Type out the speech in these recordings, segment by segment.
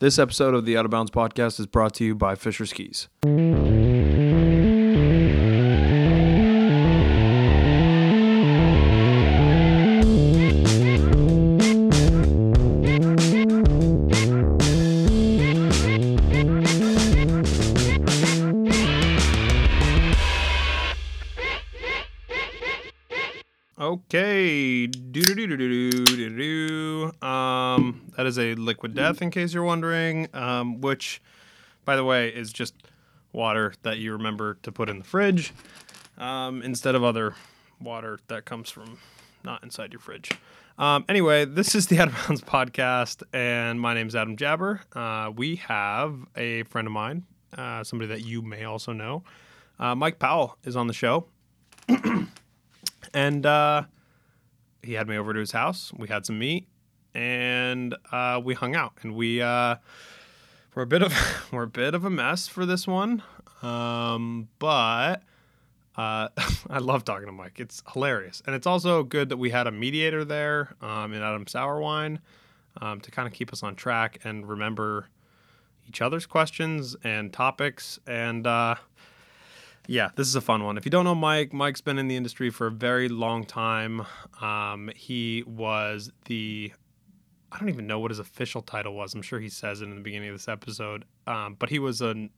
This episode of the Out of Bounds podcast is brought to you by Fischer Skis. Liquid death, in case you're wondering. Um, which, by the way, is just water that you remember to put in the fridge, um, instead of other water that comes from not inside your fridge. Um, anyway, this is the Out of Bounds podcast, and my name is Adam Jabber. Uh, we have a friend of mine, uh, somebody that you may also know. Uh, Mike Powell is on the show. and uh, he had me over to his house. We had some meat, and uh, we hung out. And we uh, we're a bit of we're a bit of a mess for this one, um, but uh, I love talking to Mike. It's hilarious, and it's also good that we had a mediator there um, in Adam Sourwine um, to kind of keep us on track and remember each other's questions and topics and. Uh, yeah, this is a fun one. If you don't know Mike, Mike's been in the industry for a very long time. Um, he was the I don't even know what his official title was. I'm sure he says it in the beginning of this episode. Um, but he was a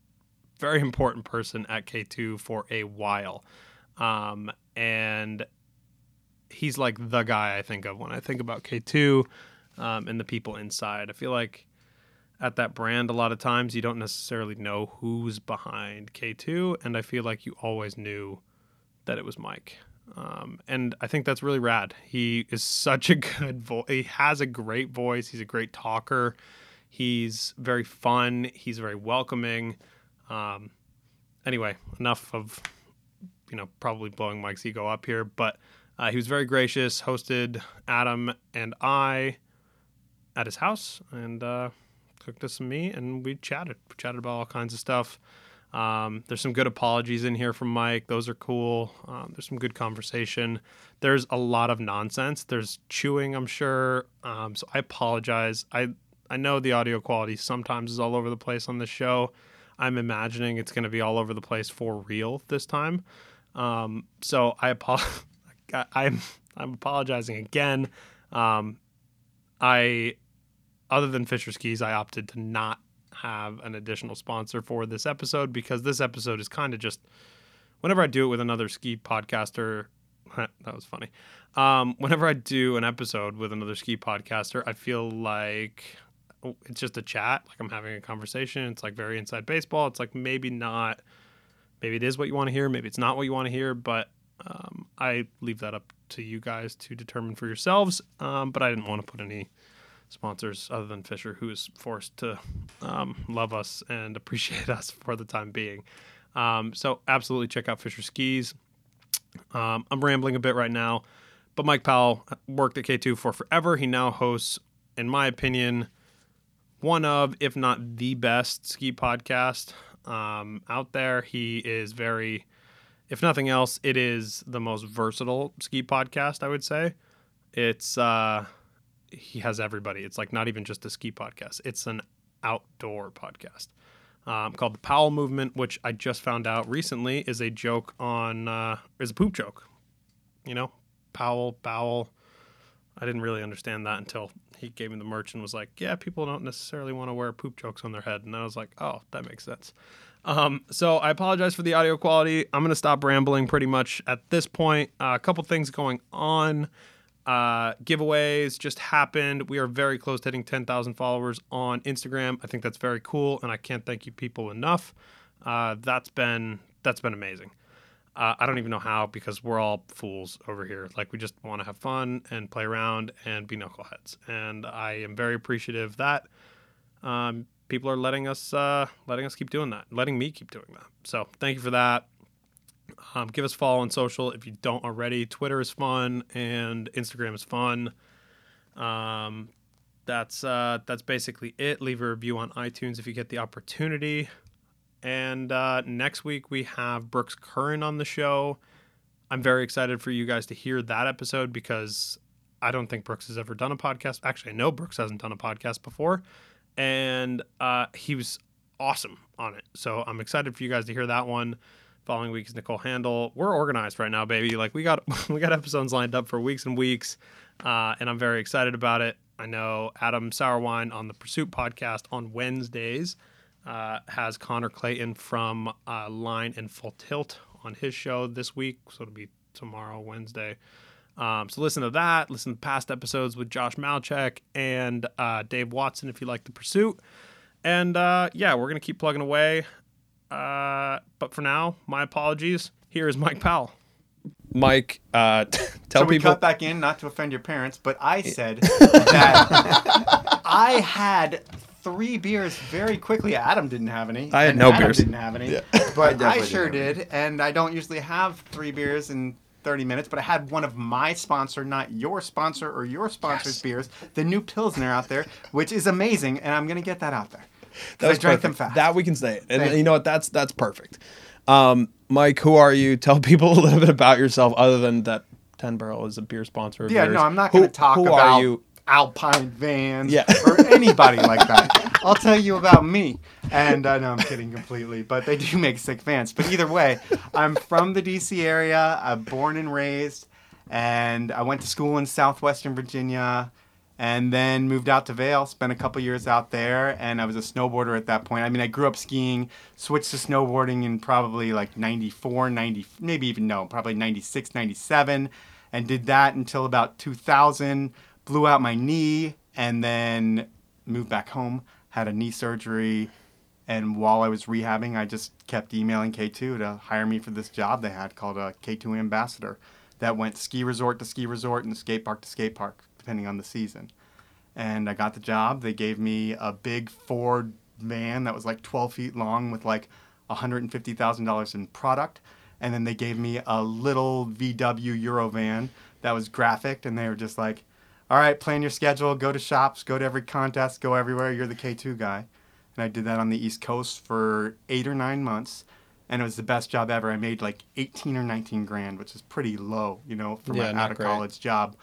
very important person at K2 for a while. Um, and he's like the guy I think of when I think about K2 um, and the people inside. I feel like at that brand a lot of times you don't necessarily know who's behind K2 and I feel like you always knew that it was Mike. Um, and I think that's really rad. He is such a good voice. He has a great voice. He's a great talker. He's very fun. He's very welcoming. Um, anyway, enough of you know probably blowing Mike's ego up here, but uh, he was very gracious. Hosted Adam and I at his house, and uh, cooked us some meat and we chatted. We chatted about all kinds of stuff. Um, there's some good apologies in here from Mike. Those are cool. Um, there's some good conversation. There's a lot of nonsense. There's chewing, I'm sure. Um, so I apologize. I I know the audio quality sometimes is all over the place on this show. I'm imagining it's going to be all over the place for real this time. Um, so I apologize. I'm I'm apologizing again. Um, I other than Fischer Skis, I opted to not have an additional sponsor for this episode because this episode is kind of just whenever I do it with another ski podcaster. that was funny. Um, whenever I do an episode with another ski podcaster, I feel like it's just a chat, like I'm having a conversation. It's like very inside baseball. It's like maybe not, maybe it is what you want to hear, maybe it's not what you want to hear, but um, I leave that up to you guys to determine for yourselves. Um, but I didn't want to put any sponsors other than Fischer, who is forced to um, love us and appreciate us for the time being. Um, so absolutely check out Fischer Skis. Um, I'm rambling a bit right now, but Mike Powell worked at K2 for forever. He now hosts, in my opinion, one of, if not the best ski podcast um, out there. He is very, if nothing else, it is the most versatile ski podcast, I would say. It's, uh, he has everybody. It's like not even just a ski podcast. It's an outdoor podcast um, called the Powell Movement, which I just found out recently is a joke on uh, is a poop joke. You know, Powell, Powell. I didn't really understand that until he gave me the merch and was like, "Yeah, people don't necessarily want to wear poop jokes on their head," and I was like, "Oh, that makes sense." Um, so I apologize for the audio quality. I'm gonna stop rambling pretty much at this point. Uh, a couple things going on. Uh, giveaways just happened. We are very close to hitting 10,000 followers on Instagram. I think that's very cool, and I can't thank you people enough. Uh, that's been that's been amazing. Uh, I don't even know how because we're all fools over here. Like we just want to have fun and play around and be knuckleheads, and I am very appreciative that um, people are letting us uh, letting us keep doing that, letting me keep doing that. So thank you for that. Um, give us a follow on social if you don't already. Twitter is fun and Instagram is fun. Um, that's uh, that's basically it. Leave a review on iTunes if you get the opportunity. And uh, next week we have Brooks Curran on the show. I'm very excited for you guys to hear that episode because I don't think Brooks has ever done a podcast. Actually, I know Brooks hasn't done a podcast before, and uh, he was awesome on it. So I'm excited for you guys to hear that one. Following week is Nicole Handel. We're organized right now, baby. Like we got we got episodes lined up for weeks and weeks, uh, and I'm very excited about it. I know Adam Sauerwine on the Pursuit podcast on Wednesdays uh, has Connor Clayton from uh, Line and Full Tilt on his show this week. So it'll be tomorrow, Wednesday. Um, so listen to that. Listen to past episodes with Josh Malchek and uh, Dave Watson if you like the Pursuit. And uh, yeah, we're gonna keep plugging away. Uh, but for now, my apologies. Here is Mike Powell. Mike, uh, tell so we people. cut back in, not to offend your parents, but I said that I had three beers very quickly. Adam didn't have any. I had no Adam beers. Didn't have any, I but I, definitely sure didn't did. And I don't usually have three beers in 30 minutes, but I had one of my sponsor, not your sponsor or your sponsor's Yes. beers, the new Pilsner out there, which is amazing, and I'm gonna get that out there. That I was drank them fast. That we can say, and Thank you know what? That's that's perfect. Um, Mike, who are you? Tell people a little bit about yourself, other than that Ten Barrel is a beer sponsor. Of Yeah, yours. no, I'm not going to talk who about are you? Alpine vans Yeah. or anybody like that. I'll tell you about me. And uh, know I'm kidding completely, but they do make sick vans. But either way, I'm from the DC area. I'm born and raised, and I went to school in Southwestern Virginia. And then moved out to Vail, spent a couple years out there, and I was a snowboarder at that point. I mean, I grew up skiing, switched to snowboarding in probably like 94, 90, maybe even no, probably 96, 97, and did that until about 2000. Blew out my knee, and then moved back home, had a knee surgery, and while I was rehabbing, I just kept emailing K2 to hire me for this job they had called a K2 ambassador that went ski resort to ski resort and skate park to skate park, depending on the season. And I got the job. They gave me a big Ford van that was like 12 feet long with like $150,000 in product. And then they gave me a little VW Eurovan that was graphic. And they were just like, all right, plan your schedule, go to shops, go to every contest, go everywhere. You're the K2 guy. And I did that on the East Coast for eight or nine months. And it was the best job ever. I made like 18 or 19 grand, which is pretty low, you know, for Yeah, my out of college job.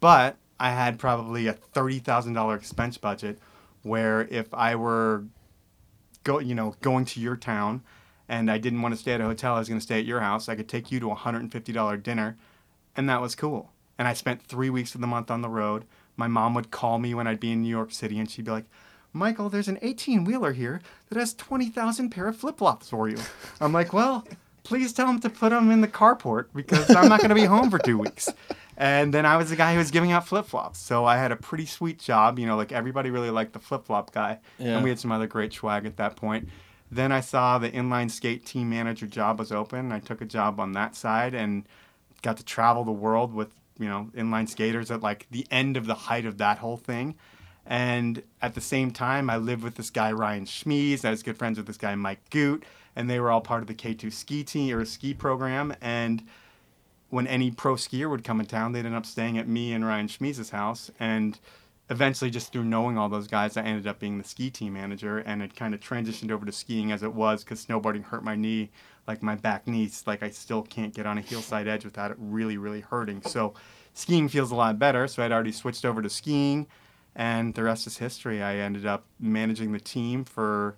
But I had probably a $30,000 expense budget where if I were go, you know, going to your town and I didn't want to stay at a hotel, I was going to stay at your house, I could take you to a $150 dinner and that was cool. And I spent three weeks of the month on the road. My mom would call me when I'd be in New York City, and she'd be like, "Michael, there's an 18 wheeler here that has 20,000 pair of flip flops for you." I'm like, "Well, please tell him to put them in the carport because I'm not going to be home for two weeks." And then I was the guy who was giving out flip flops, so I had a pretty sweet job. You know, like everybody really liked the flip flop guy, Yeah. and we had some other great swag at that point. Then I saw the inline skate team manager job was open. I took a job on that side and got to travel the world with you know inline skaters at like the end of the height of that whole thing and at the same time i lived with this guy ryan schmies i was good friends with this guy mike goot and they were all part of the k2 ski team or a ski program and when any pro skier would come in town they'd end up staying at me and ryan schmies' house and eventually just through knowing all those guys i ended up being the ski team manager and it kind of transitioned over to skiing as it was because snowboarding hurt my knee like my back knees like i still can't get on a heel side edge without it really really hurting. So skiing feels a lot better so i'd already switched over to skiing and the rest is history. I ended up managing the team for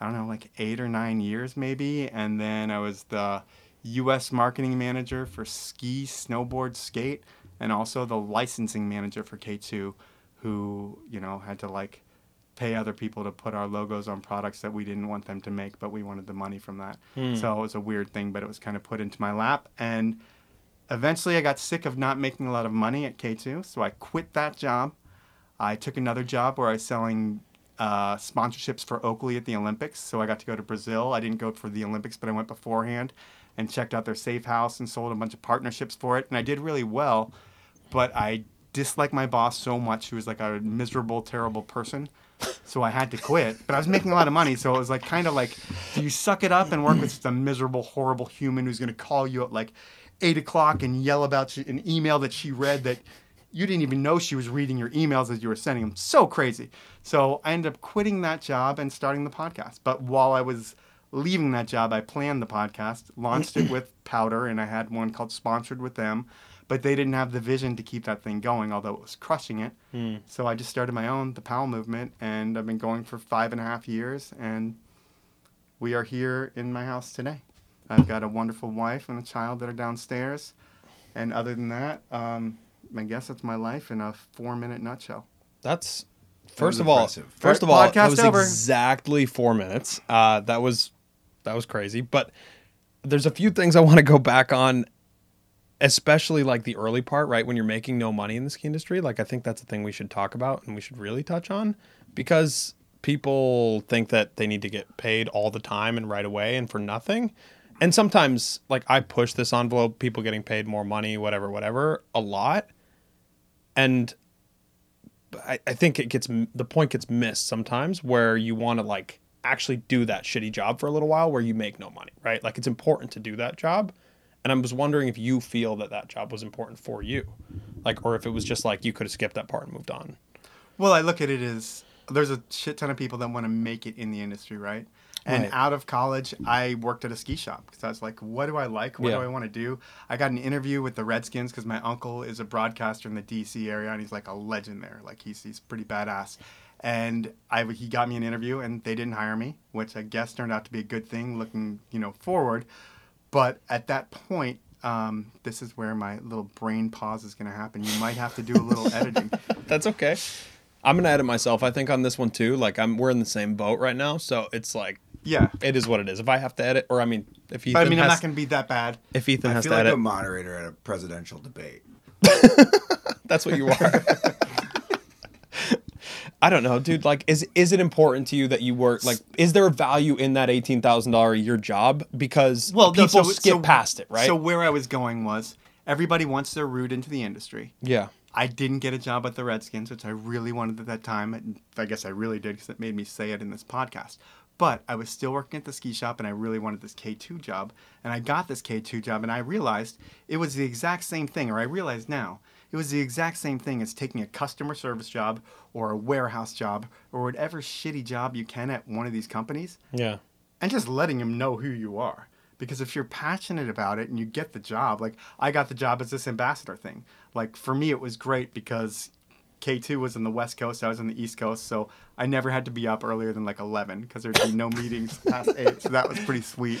i don't know like eight or nine years maybe and then i was the us marketing manager for ski snowboard skate and also the licensing manager for k2 who you know had to like pay other people to put our logos on products that we didn't want them to make, but we wanted the money from that. Hmm. So it was a weird thing, but it was kind of put into my lap. And eventually I got sick of not making a lot of money at K2, so I quit that job. I took another job where I was selling uh, sponsorships for Oakley at the Olympics. So I got to go to Brazil. I didn't go for the Olympics, but I went beforehand and checked out their safe house and sold a bunch of partnerships for it. And I did really well, but I disliked my boss so much. She was like a miserable, terrible person. So I had to quit, but I was making a lot of money. So it was like kind of like, do you suck it up and work with just a miserable, horrible human who's going to call you at like eight o'clock and yell about you, an email that she read that you didn't even know she was reading your emails as you were sending them. So crazy. So I ended up quitting that job and starting the podcast. But while I was leaving that job, I planned the podcast, launched it with Powder, and I had one called Sponsored with them. but they didn't have the vision to keep that thing going, although it was crushing it. So I just started my own, the Powell Movement, and I've been going for five and a half years, and we are here in my house today. I've got a wonderful wife and a child that are downstairs, and other than that, um, I guess that's my life in a four-minute nutshell. That's first of all. impressive. First All of all, podcast was over. exactly four minutes. Uh, that was that was crazy. But there's a few things I want to go back on, especially like the early part, right when you're making no money in this industry. Like I think that's a thing we should talk about and we should really touch on because people think that they need to get paid all the time and right away and for nothing. And sometimes, like I push this envelope, people getting paid more money, whatever, whatever, a lot. And I, I think it gets the point gets missed sometimes where you want to like actually do that shitty job for a little while where you make no money, right? Like it's important to do that job. And I was wondering if you feel that that job was important for you, like, or if it was just like you could have skipped that part and moved on. Well, I look at it as there's a shit ton of people that want to make it in the industry, right? And Right. out of college, I worked at a ski shop because I was like, what do I like? What Yeah. do I want to do? I got an interview with the Redskins because my uncle is a broadcaster in the DC area and he's like a legend there. Like he's, he's pretty badass. And I, he got me an interview and they didn't hire me, which I guess turned out to be a good thing looking, you know, forward. But at that point, um, this is where my little brain pause is going to happen. You might have to do a little editing. That's okay. I'm gonna edit myself. I think on this one too. Like I'm, we're in the same boat right now, so it's like Yeah. it is what it is. If I have to edit, or I mean, if Ethan But I mean, I'm not going to be that bad. if Ethan I has feel to like edit, a moderator at a presidential debate. That's what you are. I don't know, dude. Like, is is it important to you that you work? Like, is there a value in that eighteen thousand dollar a year job? Because Well, no, people so- skip so- past it, right? So where I was going was everybody wants their route into the industry. yeah, I didn't get a job at the Redskins, which I really wanted at that time. I guess I really did because it made me say it in this podcast. But I was still working at the ski shop and I really wanted this K2 job. And I got this K2 job and I realized it was the exact same thing, or I realize now, it was the exact same thing as taking a customer service job or a warehouse job or whatever shitty job you can at one of these companies yeah, and just letting them know who you are. Because if you're passionate about it and you get the job, like I got the job as this ambassador thing. Like for me, it was great because K2 was on the West Coast, I was on the East Coast, so I never had to be up earlier than like 11 because there'd be no meetings past 8. So that was pretty sweet.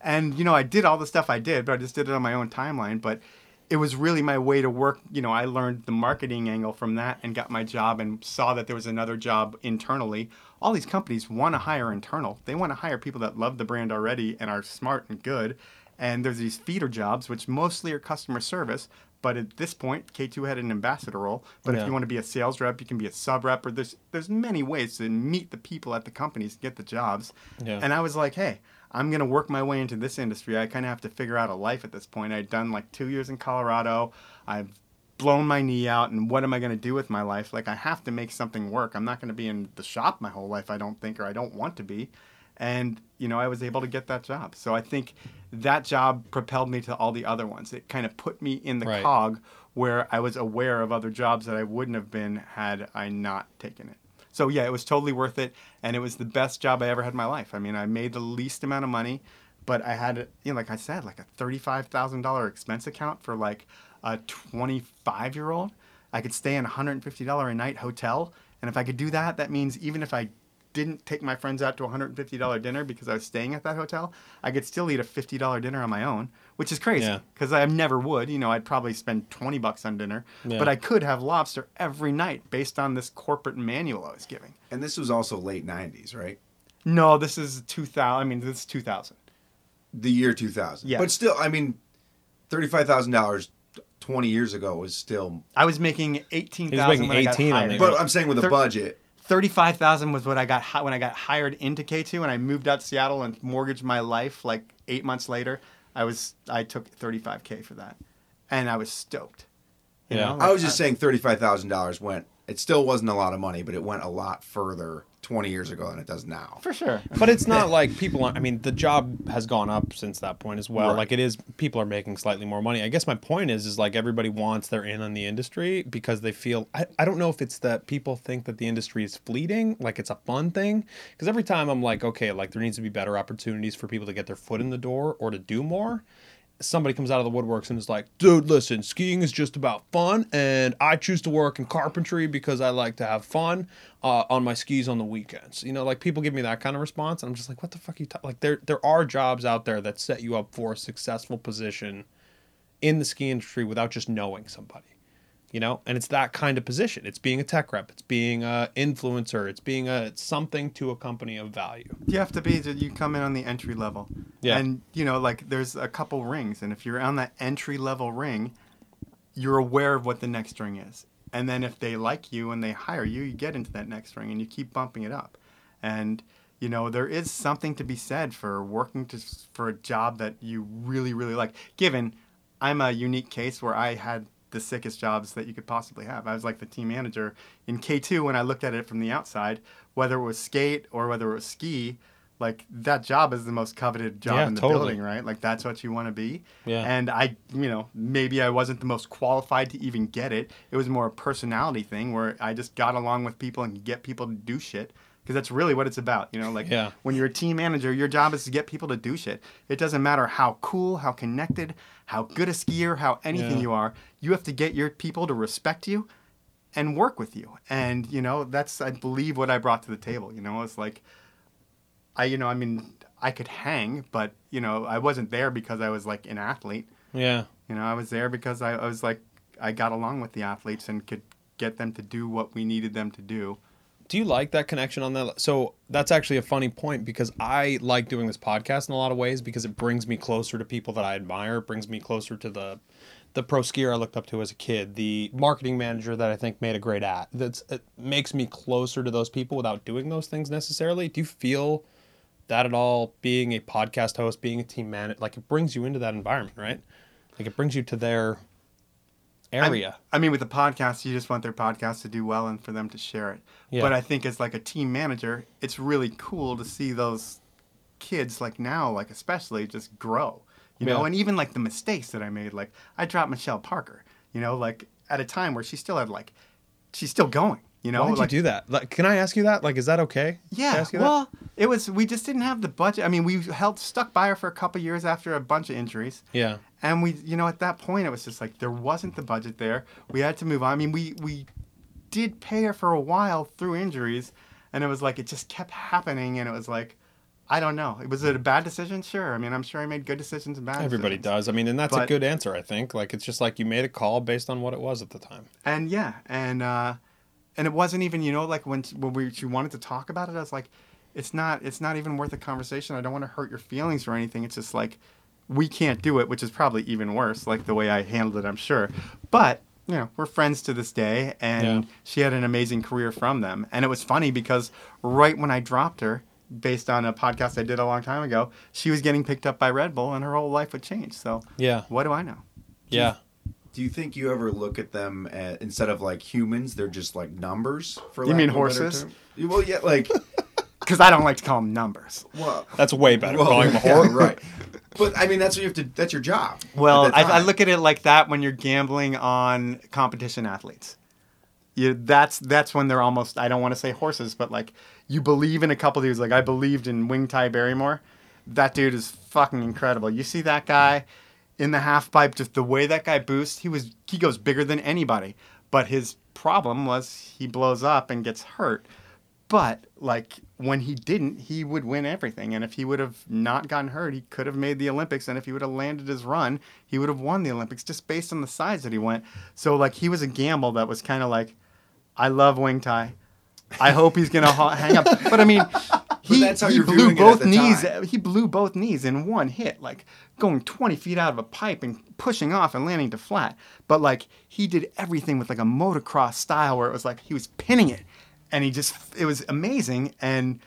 And, you know, I did all the stuff I did, but I just did it on my own timeline. But it was really my way to work. You know, I learned the marketing angle from that and got my job and saw that there was another job internally. All these companies want to hire internal. They want to hire people that love the brand already and are smart and good. And there's these feeder jobs, which mostly are customer service. But at this point, K2 had an ambassador role. But Yeah. if you want to be a sales rep, you can be a sub rep, or there's there's many ways to meet the people at the companies, get the jobs. Yeah. And I was like, hey, I'm gonna work my way into this industry. I kind of have to figure out a life at this point. I'd done like two years in Colorado. I've blown my knee out, and what am I gonna do with my life? Like I have to make something work. I'm not gonna be in the shop my whole life. I don't think, or I don't want to be. And you know, I was able to get that job. So I think that job propelled me to all the other ones. It kind of put me in the Right. cog where I was aware of other jobs that I wouldn't have been had I not taken it. So yeah, it was totally worth it, and it was the best job I ever had in my life. I mean, I made the least amount of money, but I had, you know, like I said, like a thirty-five thousand dollar expense account for like a twenty-five-year-old. I could stay in a hundred and fifty dollar a night hotel, and if I could do that, that means even if I didn't take my friends out to a hundred and fifty dollar dinner because I was staying at that hotel, I could still eat a fifty dollar dinner on my own, which is crazy Yeah. because I never would. You know, I'd probably spend twenty bucks on dinner, Yeah. but I could have lobster every night based on this corporate manual I was giving. And this was also late 90s, right? No, this is 2000. I mean, this is 2000. The year 2000. Yeah. But still, I mean, $35,000 20 years ago was still. I was making 18,000 He was making when I got 18 on But I'm saying with a Thir- budget. 35,000 was what I got when I got hired into K2 and I moved out to Seattle and mortgaged my life like 8 months later. I was I took 35k for that. And I was stoked. You Yeah. know, I was just saying $35,000 went. It still wasn't a lot of money, but it went a lot further 20 years ago than it does now. for sure. but it's not like people. I mean, the job has gone up since that point as well. Right. Like it is, people are making slightly more money. I guess my point is, is like everybody wants their in on the industry because they feel. I, I don't know if it's that people think that the industry is fleeting, like it's a fun thing. Because every time I'm like, okay, like there needs to be better opportunities for people to get their foot in the door or to do more. Somebody comes out of the woodworks and is like, dude, listen, skiing is just about fun, and I choose to work in carpentry because I like to have fun uh, on my skis on the weekends. You know, like people give me that kind of response, and I'm just like, what the fuck are you ta-? like? There there are jobs out there that set you up for a successful position in the ski industry without just knowing somebody. You know, and it's that kind of position. It's being a tech rep. It's being a influencer. It's being a something to a company of value. You have to be. You come in on the entry level. Yeah. And you know, like there's a couple rings, and if you're on that entry level ring, you're aware of what the next ring is. And then if they like you and they hire you, you get into that next ring and you keep bumping it up. And you know, there is something to be said for working to for a job that you really really like. Given I'm a unique case where I had the sickest jobs that you could possibly have. I was like the team manager in K2 when I looked at it from the outside, whether it was skate or whether it was ski, like that job is the most coveted job Yeah, in the totally. building, right? Like that's what you want to be. Yeah. And I, you know, maybe I wasn't the most qualified to even get it. It was more a personality thing where I just got along with people and get people to do shit. Because that's really what it's about, you know. Like Yeah. when you're a team manager, your job is to get people to do shit. It doesn't matter how cool, how connected, how good a skier, how anything Yeah. you are. You have to get your people to respect you and work with you. And you know, that's I believe what I brought to the table. You know, it's like I, you know, I mean, I could hang, but you know, I wasn't there because I was like an athlete. Yeah. You know, I was there because I, I was like I got along with the athletes and could get them to do what we needed them to do. Do you like that connection on that? So that's actually a funny point because I like doing this podcast in a lot of ways because it brings me closer to people that I admire. It brings me closer to the the pro skier I looked up to as a kid, the marketing manager that I think made a great ad. That's it makes me closer to those people without doing those things necessarily. Do you feel that at all? Being a podcast host, being a team manager, like it brings you into that environment, right? Like it brings you to their area. I mean, with the podcast, you just want their podcast to do well and for them to share it. Yeah. But I think as like a team manager, it's really cool to see those kids like now, like especially just grow. You know, and even like the mistakes that I made, like I dropped Michelle Parker. You know, like at a time where she still had like, she's still going. You know, Why did like you do that? Like, can I ask you that? Like, is that okay? Yeah, ask you that? well, it was. We just didn't have the budget. I mean, we held stuck by her for a couple years after a bunch of injuries. yeah. And we, you know, at that point, it was just like there wasn't the budget there. We had to move on. I mean, we we did pay her for a while through injuries, and it was like it just kept happening, and it was like, I don't know. It was it a bad decision? Sure. I mean, I'm sure I made good decisions and bad. Everybody decisions. does. I mean, and that's a good answer, I think. Like, it's just like you made a call based on what it was at the time. And yeah, and uh, and it wasn't even, you know, like when when we she wanted to talk about it, I was like, it's not it's not even worth a conversation. I don't want to hurt your feelings or anything. It's just like we can't do it, which is probably even worse, like the way I handled it, I'm sure. But you know, we're friends to this day, and Yeah. she had an amazing career from them. And it was funny because right when I dropped her, based on a podcast I did a long time ago, she was getting picked up by Red Bull, and her whole life would change. So Yeah. what do I know? Yeah. Do you think you ever look at them at, instead of like humans, they're just like numbers? For You lack mean of a better horses? term? Well, yeah, like Because I don't like to call them numbers. well, That's way better. well, calling him a yeah, whore. right? But I mean, that's what you have to. That's your job. Well, I, I look at it like that when you're gambling on competition athletes. You, that's that's when they're almost I don't want to say horses, but like you believe in a couple dudes. Like I believed in Wing Tai Barrymore. That dude is fucking incredible. You see that guy in the half pipe, just the way that guy boosts, he was he goes bigger than anybody. But his problem was he blows up and gets hurt. But like when he didn't, he would win everything. And if he would have not gotten hurt, he could have made the Olympics. And if he would have landed his run, he would have won the Olympics just based on the size that he went. So like he was a gamble that was kind of like, I love Wing Tai. I hope he's gonna ha- hang up. But I mean, he, that's how he blew viewing it at both knees. time. He blew both knees in one hit, like going 20 feet out of a pipe and pushing off and landing to flat. But like he did everything with like a motocross style where it was like he was pinning it, and he just it was amazing. And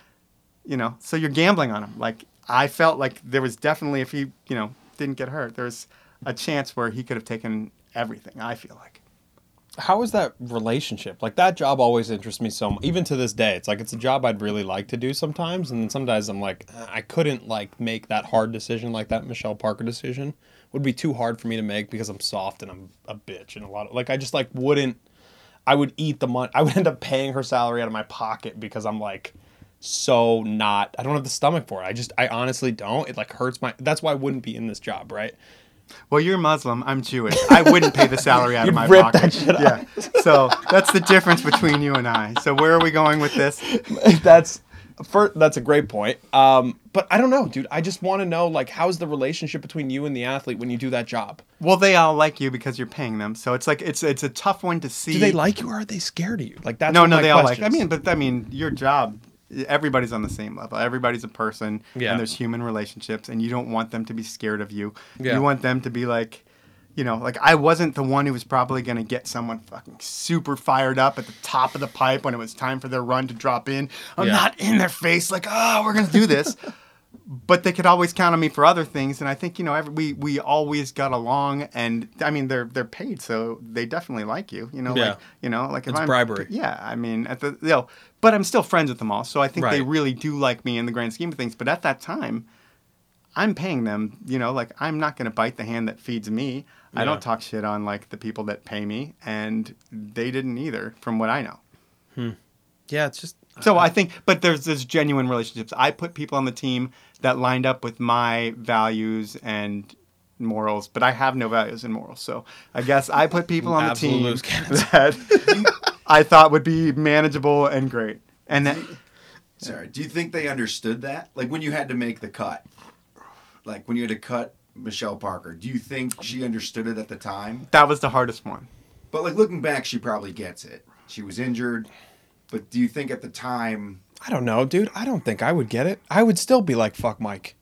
you know, so you're gambling on him. Like I felt like there was definitely if he you know didn't get hurt, there's a chance where he could have taken everything. I feel like. How is that relationship? Like that job always interests me so much. Even to this day, it's like it's a job I'd really like to do sometimes, and sometimes I'm like, "Uh, I couldn't like make that hard decision like that Michelle Parker decision would be too hard for me to make because I'm soft and I'm a bitch and a lot of like I just like wouldn't. I would eat the money. I would end up paying her salary out of my pocket because I'm like so not. I don't have the stomach for it. I just I honestly don't. It like hurts my. That's why I wouldn't be in this job, right? Well, you're Muslim. I'm Jewish. I wouldn't pay the salary out of my pocket. yeah. So that's the difference between you and I. So where are we going with this? that's for, that's a great point. Um, but I don't know, dude. I just want to know like how's the relationship between you and the athlete when you do that job? Well, they all like you because you're paying them. So it's like it's it's a tough one to see. Do they like you or are they scared of you? Like that's No, no, they all like. I mean, but I mean, your job. Everybody's on the same level. Everybody's a person, Yeah. and there's human relationships, and you don't want them to be scared of you. Yeah. You want them to be like, you know, like I wasn't the one who was probably going to get someone fucking super fired up at the top of the pipe when it was time for their run to drop in. I'm Yeah. not in their face like, oh, we're going to do this. but they could always count on me for other things, and I think you know every, we we always got along, and I mean they're they're paid, so they definitely like you. You know, Yeah. like you know, like if It's I'm bribery. yeah, I mean, at the you know, but I'm still friends with them all, so I think they really do like me in the grand scheme of things. But at that time, I'm paying them. You know, like I'm not going to bite the hand that feeds me. I don't talk shit on like the people that pay me, and they didn't either, from what I know. Hmm. yeah, it's just So uh, I think, but there's there's genuine relationships. I put people on the team that lined up with my values and morals, but I have no values and morals. So I guess I put people on the team that I thought would be manageable and great. And that, Sorry. Do you think they understood that? Like when you had to make the cut, like when you had to cut Michelle Parker, do you think she understood it at the time? that was the hardest one. But like looking back, she probably gets it. She was injured, but do you think at the time? I don't know, dude. I don't think I would get it. I would still be like, fuck Mike.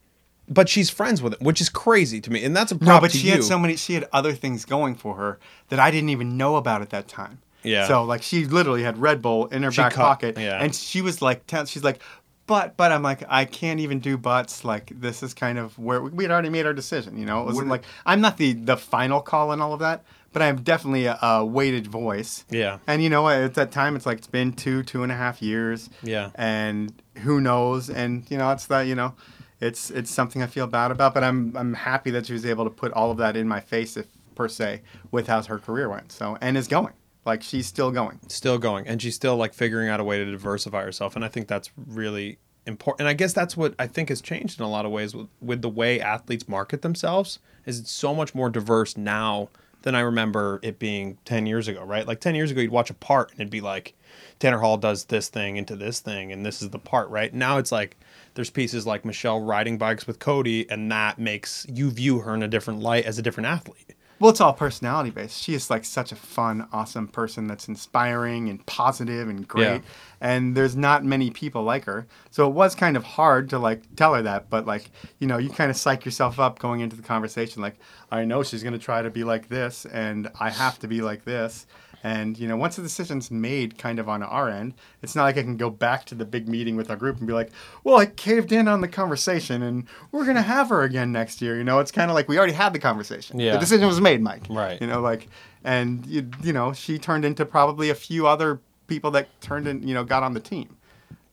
But she's friends with it, which is crazy to me. And that's a problem. No, but to she you. had so many. She had other things going for her that I didn't even know about at that time. Yeah. So like she literally had Red Bull in her She back cut- pocket, yeah. and she was like, tell- she's like, but but I'm like, I can't even do butts. Like this is kind of where we had already made our decision. You know, it wasn't like I'm not the the final call and all of that, but I'm definitely a, a weighted voice. Yeah. And you know what? At that time, it's like it's been two two and a half years. Yeah. And who knows? And you know, it's that you know, it's it's something I feel bad about. But I'm I'm happy that she was able to put all of that in my face, if per se, with how her career went. So and is going. Like she's still going. still going and she's still like figuring out a way to diversify herself and i think that's really important and i guess that's what i think has changed in a lot of ways with, with the way athletes market themselves is it's so much more diverse now than i remember it being 10 years ago right? Like 10 years ago you'd watch a part and it'd be like tanner hall does this thing into this thing and this is the part right? Now it's like there's pieces like michelle riding bikes with cody and that makes you view her in a different light as a different athlete Well, it's all personality based. She is like such a fun, awesome person that's inspiring and positive and great. Yeah. And there's not many people like her. So it was kind of hard to like tell her that, but like, you know, you kind of psych yourself up going into the conversation like, I know she's going to try to be like this and I have to be like this. And you know, once the decision's made, kind of on our end, it's not like I can go back to the big meeting with our group and be like, "Well, I caved in on the conversation, and we're gonna have her again next year." You know, it's kind of like we already had the conversation. Yeah. The decision was made, Mike. Right. You know, like, and you, you know, she turned into probably a few other people that turned in, you know, got on the team.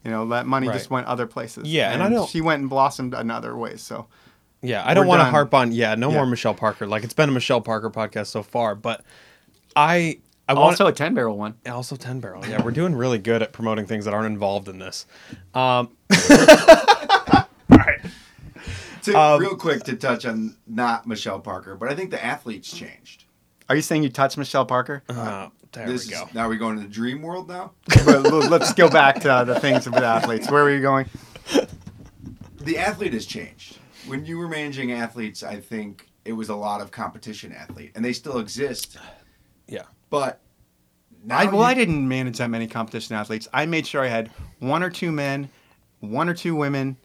You know, that money just went other places. Yeah, and I don't- She went and blossomed in other ways. So. Yeah, I don't want to harp on. Yeah, no Yeah. more Michelle Parker. Like it's been a Michelle Parker podcast so far, but I I want Also, a ten barrel one. also ten barrel. Yeah, we're doing really good at promoting things that aren't involved in this. Um, To, Um, real quick to touch on not Michelle Parker, but I think the athletes changed. Are you saying you touched Michelle Parker? uh, there this we go. Is, now are we going to the dream world now? but let's go back to uh, the things with athletes. Where were you going? the athlete has changed. When you were managing athletes, I think it was a lot of competition athlete, and they still exist. Yeah, But now I, well, you- I didn't manage that many competition athletes. I made sure I had one or two men, one or two women,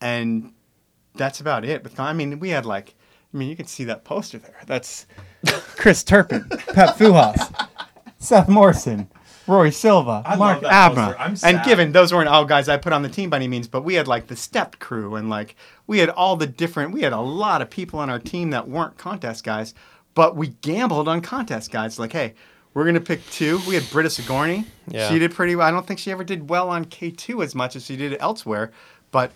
and that's about it. But I mean, we had like, I mean, you can see that poster there. That's Chris Turpin, Pep Fujas, Seth Morrison, Roy Silva, I Mark Abma. And given those weren't all guys I put on the team by any means, but we had like the stepped crew and like we had all the different. We had a lot of people on our team that weren't contest guys, but we gambled on contest guys. Like, hey, we're gonna pick two. We had Britta Sigourney. Yeah. She did pretty well. I don't think she ever did well on K two as much as she did elsewhere, but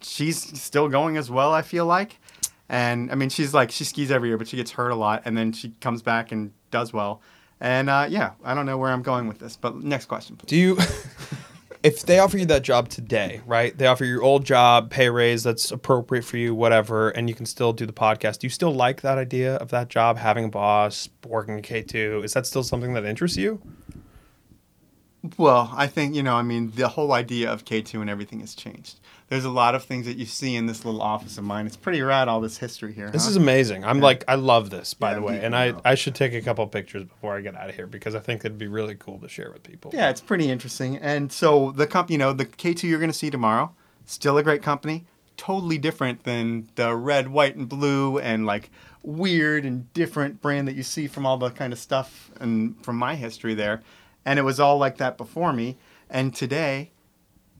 she's still going as well. I feel like. And I mean, she's like she skis every year, but she gets hurt a lot, and then she comes back and does well. And uh, yeah, I don't know where I'm going with this, but next question, please. Do you if they offer you that job today, right? They offer you your old job, pay raise that's appropriate for you, whatever, and you can still do the podcast. Do you still like that idea of that job, having a boss, working at K2? Is that still something that interests you? Well, I think, you know, I mean, the whole idea of K2 and everything has changed. There's a lot of things that you see in this little office of mine. It's pretty rad, all this history here. This huh? is amazing. I'm like, I love this, by Yeah, the way. And. I, I should take a couple pictures before I get out of here because I think it'd be really cool to share with people. Yeah, it's pretty interesting. And so the company, you know, the K2 you're going to see tomorrow, still a great company, totally different than the red, white, and blue and like weird and different brand that you see from all the kind of stuff and from my history there. And it was all like that before me. And today,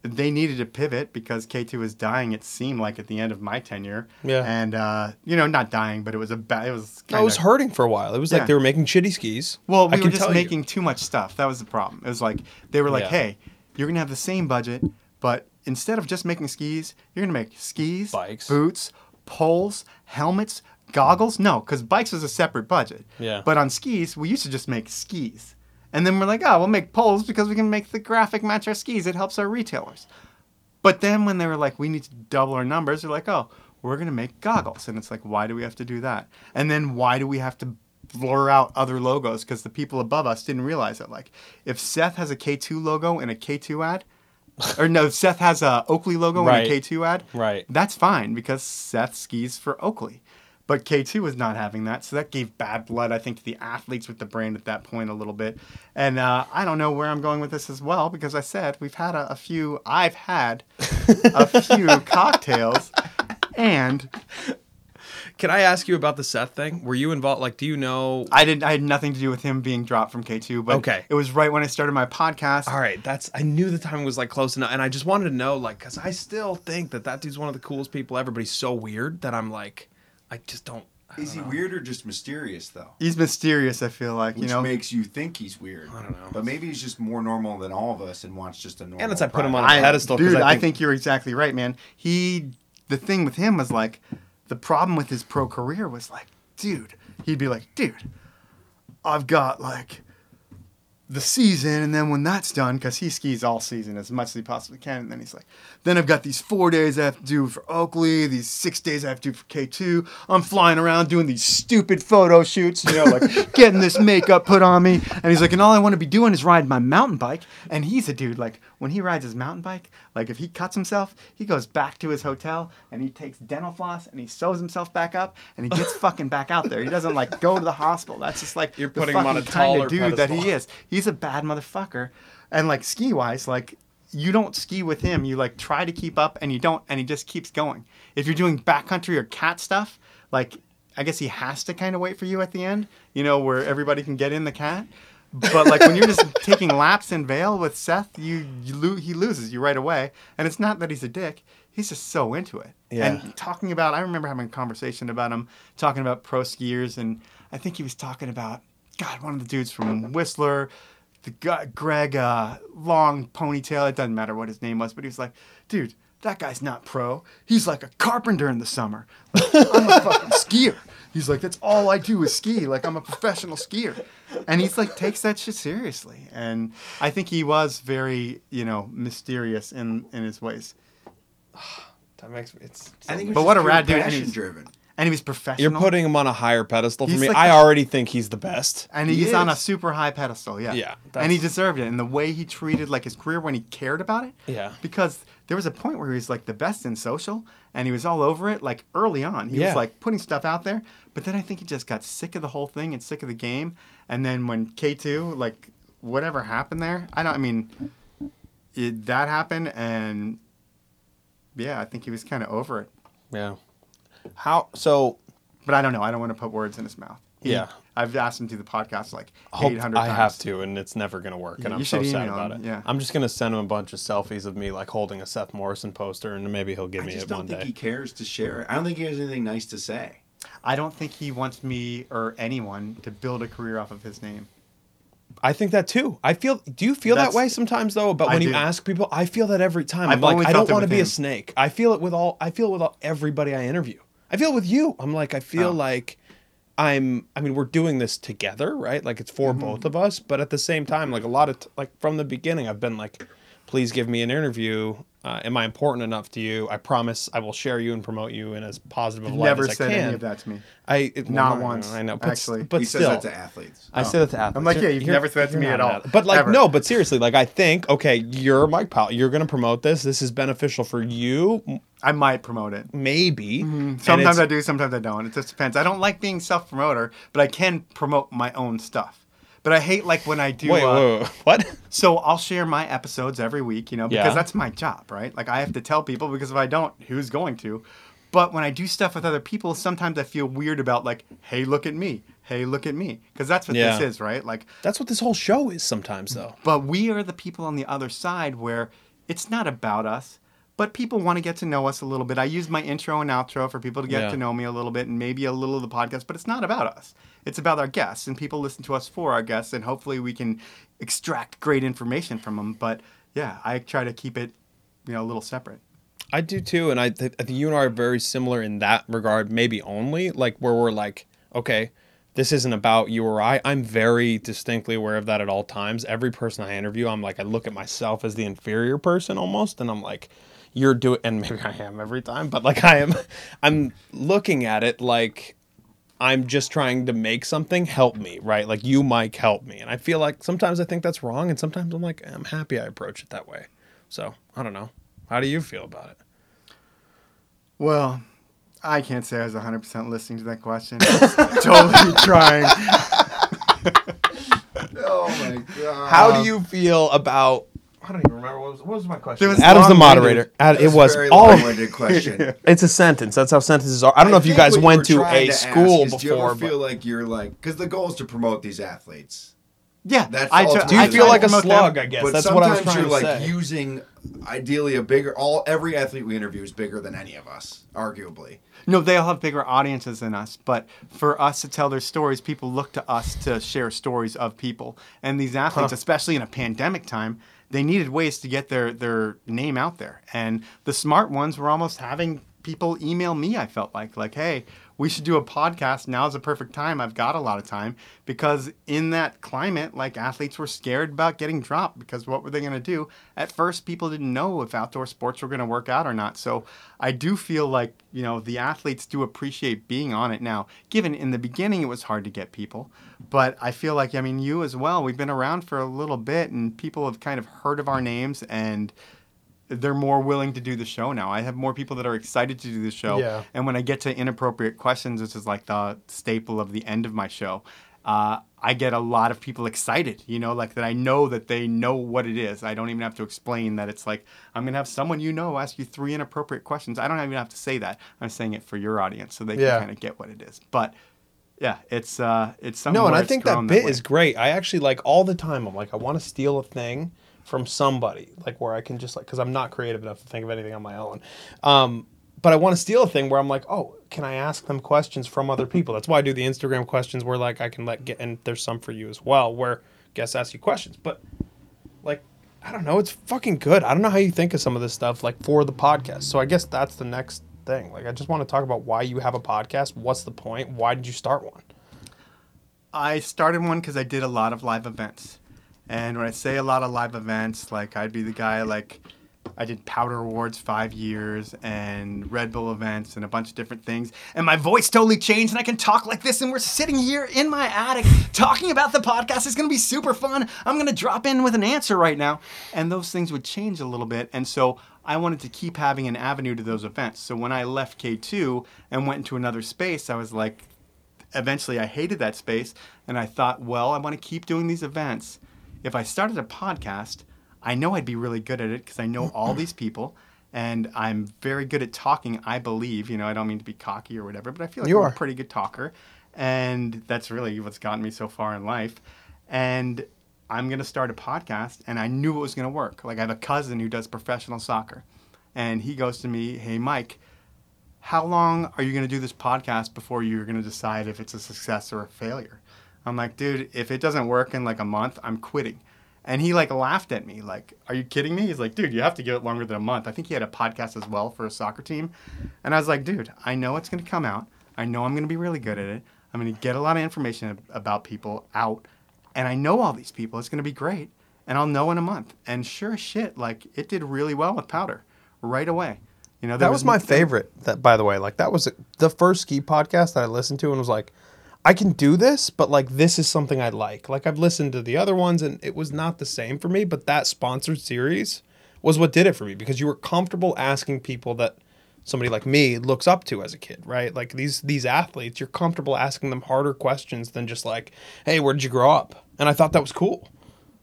they needed to pivot because K2 was dying. It seemed like at the end of my tenure. Yeah. And uh, you know, not dying, but it was a bad. It was. I was kinda- hurting for a while. It was like they were making shitty skis. Well, I we were can just tell you. making too much stuff. That was the problem. It was like they were like, Yeah. "Hey, you're gonna have the same budget, but instead of just making skis, you're gonna make skis, Bikes. boots, poles, helmets, goggles." No, because bikes was a separate budget. Yeah. But on skis, we used to just make skis, and then we're like, "Oh, we'll make poles because we can make the graphic match our skis. It helps our retailers." But then when they were like, "We need to double our numbers," they're like, "Oh." We're gonna make goggles, and it's like, why do we have to do that? And then why do we have to blur out other logos because the people above us didn't realize it. Like, if Seth has a K2 logo in a K2 ad, or no, Seth has a Oakley logo Right. in a K2 ad, Right. that's fine because Seth skis for Oakley. But K2 was not having that, so that gave bad blood, I think, to the athletes with the brand at that point a little bit. And uh, I don't know where I'm going with this as well because I said we've had a, a few, I've had a few cocktails, and Can I ask you about the Seth thing? Were you involved? Like, do you know? I didn't. I had nothing to do with him being dropped from K2, but Okay. it was right when I started my podcast. All right, that's. I knew the time was like close enough, and I just wanted to know, like, because I still think that that dude's one of the coolest people ever, but he's so weird that I'm like, I just don't. I Is he don't know. weird or just mysterious though? He's mysterious. I feel like Which you know. makes you think he's weird. I don't know. But maybe he's just more normal than all of us and wants just a normal. And it's I put him on a pedestal 'cause dude. I I think- think, you're exactly right, man. He, the thing with him was like, the problem with his pro career was like, dude, he'd be like, dude, I've got like the season, and then when that's done, because he skis all season as much as he possibly can, and then he's like, then I've got these four days I have to do for Oakley, these six days I have to do for K2. I'm flying around doing these stupid photo shoots, you know, like getting this makeup put on me, and he's like, and all I want to be doing is riding my mountain bike. And he's a dude like when he rides his mountain bike, like if he cuts himself, he goes back to his hotel and he takes dental floss and he sews himself back up and he gets fucking back out there. He doesn't like go to the hospital. That's just like You're the putting him on a taller dude that he is. He's a bad motherfucker. And like ski wise, like you don't ski with him. You like try to keep up and you don't and he just keeps going. If you're doing backcountry or cat stuff, like I guess he has to kind of wait for you at the end, you know, where everybody can get in the cat. But like when you're just taking laps in Vail with Seth, you, you lo- he loses you right away. And it's not that he's a dick; he's just so into it. Yeah. And talking about, I remember having a conversation about him talking about pro skiers, and I think he was talking about God, one of the dudes from Whistler, the guy, Greg, uh, long ponytail. It doesn't matter what his name was, but he was like, dude. That guy's not pro. He's like a carpenter in the summer. Like, I'm a fucking skier. He's like, that's all I do is ski. Like I'm a professional skier. And he's like takes that shit seriously. And I think he was very, you know, mysterious in in his ways. That makes me. It's. I think. But what a rad dude, and he's- driven. And he was professional. You're putting him on a higher pedestal for He's me. like I the- already think he's the best. and He he's on a super high pedestal, yeah. Yeah, And he deserved it. And the way he treated like his career when he cared about it. Yeah. Because there was a point where he was like the best in social and he was all over it like early on. He Yeah. was like putting stuff out there. But then I think he just got sick of the whole thing and sick of the game. And then when K2, like whatever happened there, I don't I mean it, that happened and yeah, I think he was kind of over it. Yeah. How so? But I don't know. I don't want to put words in his mouth. He- Yeah. I've asked him to do the podcast like Hope, 800 I times. have to, and it's never gonna work, Yeah, and I'm so sad about him, it. yeah. I'm just gonna send him a bunch of selfies of me like holding a Seth Morrison poster, and maybe he'll give I me just it don't one think day. he cares to share it. I don't think he has anything nice to say. I don't think he wants me or anyone to build a career off of his name. I think that too. I feel. Do you feel that way sometimes though? But when you ask people, I feel that every time. I'm I've like, I don't want to with be a snake. I feel it with all. I feel it with all, everybody I interview. I feel with you. I'm like, I feel Oh. like I'm. I mean, we're doing this together, right? Like it's Mm-hmm. for both of us. But at the same time, like a lot of t- like from the beginning, I've been like, please give me an interview. Uh, am I important enough to you? I promise I will share you and promote you in as positive of light Never as I said can. any of that to me. I it, Not well, once, I know, but, actually. but he still, says that to athletes. I say that to athletes. I'm like, yeah, you've You're- never said that to me at all. But like, Ever. no, but seriously, like, I think, okay, you're Mike Powell. You're going to promote this. This is beneficial for you, m- I might promote it. maybe. And Sometimes it's- I do, sometimes I don't. It just depends. I don't like being self promoter, but I can promote my own stuff. But I hate like when I do. Wait, uh, wait, wait, what? So I'll share my episodes every week, you know, because Yeah. that's my job, right? Like I have to tell people because if I don't, who's going to? But when I do stuff with other people, sometimes I feel weird about like, hey, look at me. Hey, look at me. Because that's what Yeah. this is, right? Like, That's what this whole show is sometimes, though. but we are the people on the other side where it's not about us, but people want to get to know us a little bit. I use my intro and outro for people to get Yeah. to know me a little bit and maybe a little of the podcast, but it's not about us. It's about our guests, and people listen to us for our guests, and hopefully we can extract great information from them. But yeah, I try to keep it, you know, a little separate. I do too, and I, th- I think you and I are very similar in that regard. Maybe only like where we're like, okay, this isn't about you or I. I'm very distinctly aware of that at all times. Every person I interview, I'm like, I look at myself as the inferior person almost, and I'm like, you're doing, and maybe I am every time, but like I am, I'm looking at it like I'm just trying to make something help me, right? Like you, Mike, help me, and I feel like sometimes I think that's wrong, and sometimes I'm like, I'm happy I approach it that way. So I don't know. How do you feel about it? Well, I can't say I was 100% listening to that question. totally trying. Oh my god! How do you feel about? I don't even remember what was, what was my question. There was Adam's the moderator. Ad, it That's was very all. Of, long-winded question. it's a sentence. That's how sentences are. I don't know if you guys went to a ask school is, Do you before. ever feel like you're like because the goal is to promote these athletes. Yeah, That's I all do you I feel try like to a promote them. slug? I guess but that's what I was sometimes trying you're to like say. using ideally a bigger all every athlete we interview is bigger than any of us, arguably. No, they all have bigger audiences than us. But for us to tell their stories, people look to us to share stories of people. And these athletes, especially in a pandemic time, they needed ways to get their, their name out there. And the smart ones were almost having people email me, I felt like, like, hey, we should do a podcast. Now's the perfect time. I've got a lot of time. Because in that climate, like athletes were scared about getting dropped because what were they going to do? At first, people didn't know if outdoor sports were going to work out or not. So I do feel like, you know, the athletes do appreciate being on it now. Given in the beginning, it was hard to get people. But I feel like, I mean, you as well, we've been around for a little bit and people have kind of heard of our names and they're more willing to do the show now. I have more people that are excited to do the show. Yeah. And when I get to inappropriate questions, which is like the staple of the end of my show, uh, I get a lot of people excited, you know, like that I know that they know what it is. I don't even have to explain that it's like, I'm going to have someone you know ask you three inappropriate questions. I don't even have to say that. I'm saying it for your audience so they Yeah. can kind of get what it is. But yeah, it's uh, it's something no, and I think that bit way. is great. I actually like all the time. I'm like, I want to steal a thing from somebody, like where I can just like, because I'm not creative enough to think of anything on my own. Um, but I want to steal a thing where I'm like, oh, can I ask them questions from other people? That's why I do the Instagram questions where like I can let get, and there's some for you as well where guests ask you questions. But like, I don't know, it's fucking good. I don't know how you think of some of this stuff like for the podcast. So I guess that's the next thing. Like, I just want to talk about why you have a podcast. What's the point? Why did you start one? I started one because I did a lot of live events. And when I say a lot of live events, like I'd be the guy like I did Powder Awards five years and Red Bull events and a bunch of different things. And my voice totally changed and I can talk like this. And we're sitting here in my attic talking about the podcast. It's going to be super fun. I'm going to drop in with an answer right now. And those things would change a little bit. And so I wanted to keep having an avenue to those events. So when I left K2 and went into another space, I was like, eventually I hated that space and I thought, well, I want to keep doing these events. If I started a podcast, I know I'd be really good at it because I know all these people and I'm very good at talking, I believe. You know, I don't mean to be cocky or whatever, but I feel like You I'm are. a pretty good talker. And that's really what's gotten me so far in life. And I'm going to start a podcast and I knew it was going to work. Like I have a cousin who does professional soccer and he goes to me, "Hey Mike, how long are you going to do this podcast before you're going to decide if it's a success or a failure? I'm like, dude, if it doesn't work in like a month, I'm quitting. And he like laughed at me, like, are you kidding me? He's like, dude, you have to give it longer than a month. I think he had a podcast as well for a soccer team. And I was like, dude, I know it's going to come out. I know I'm going to be really good at it. I'm going to get a lot of information about people out. And I know all these people. It's going to be great. and I'll know in a month. And sure as shit, like it did really well with powder right away. You know, That was my favorite. That by the way, like that was the first ski podcast that I listened to and was like, I can do this, but like this is something I like. Like I've listened to the other ones and it was not the same for me, but that sponsored series was what did it for me because you were comfortable asking people that somebody like me looks up to as a kid, right? Like these these athletes, you're comfortable asking them harder questions than just like, "Hey, where did you grow up?" And I thought that was cool.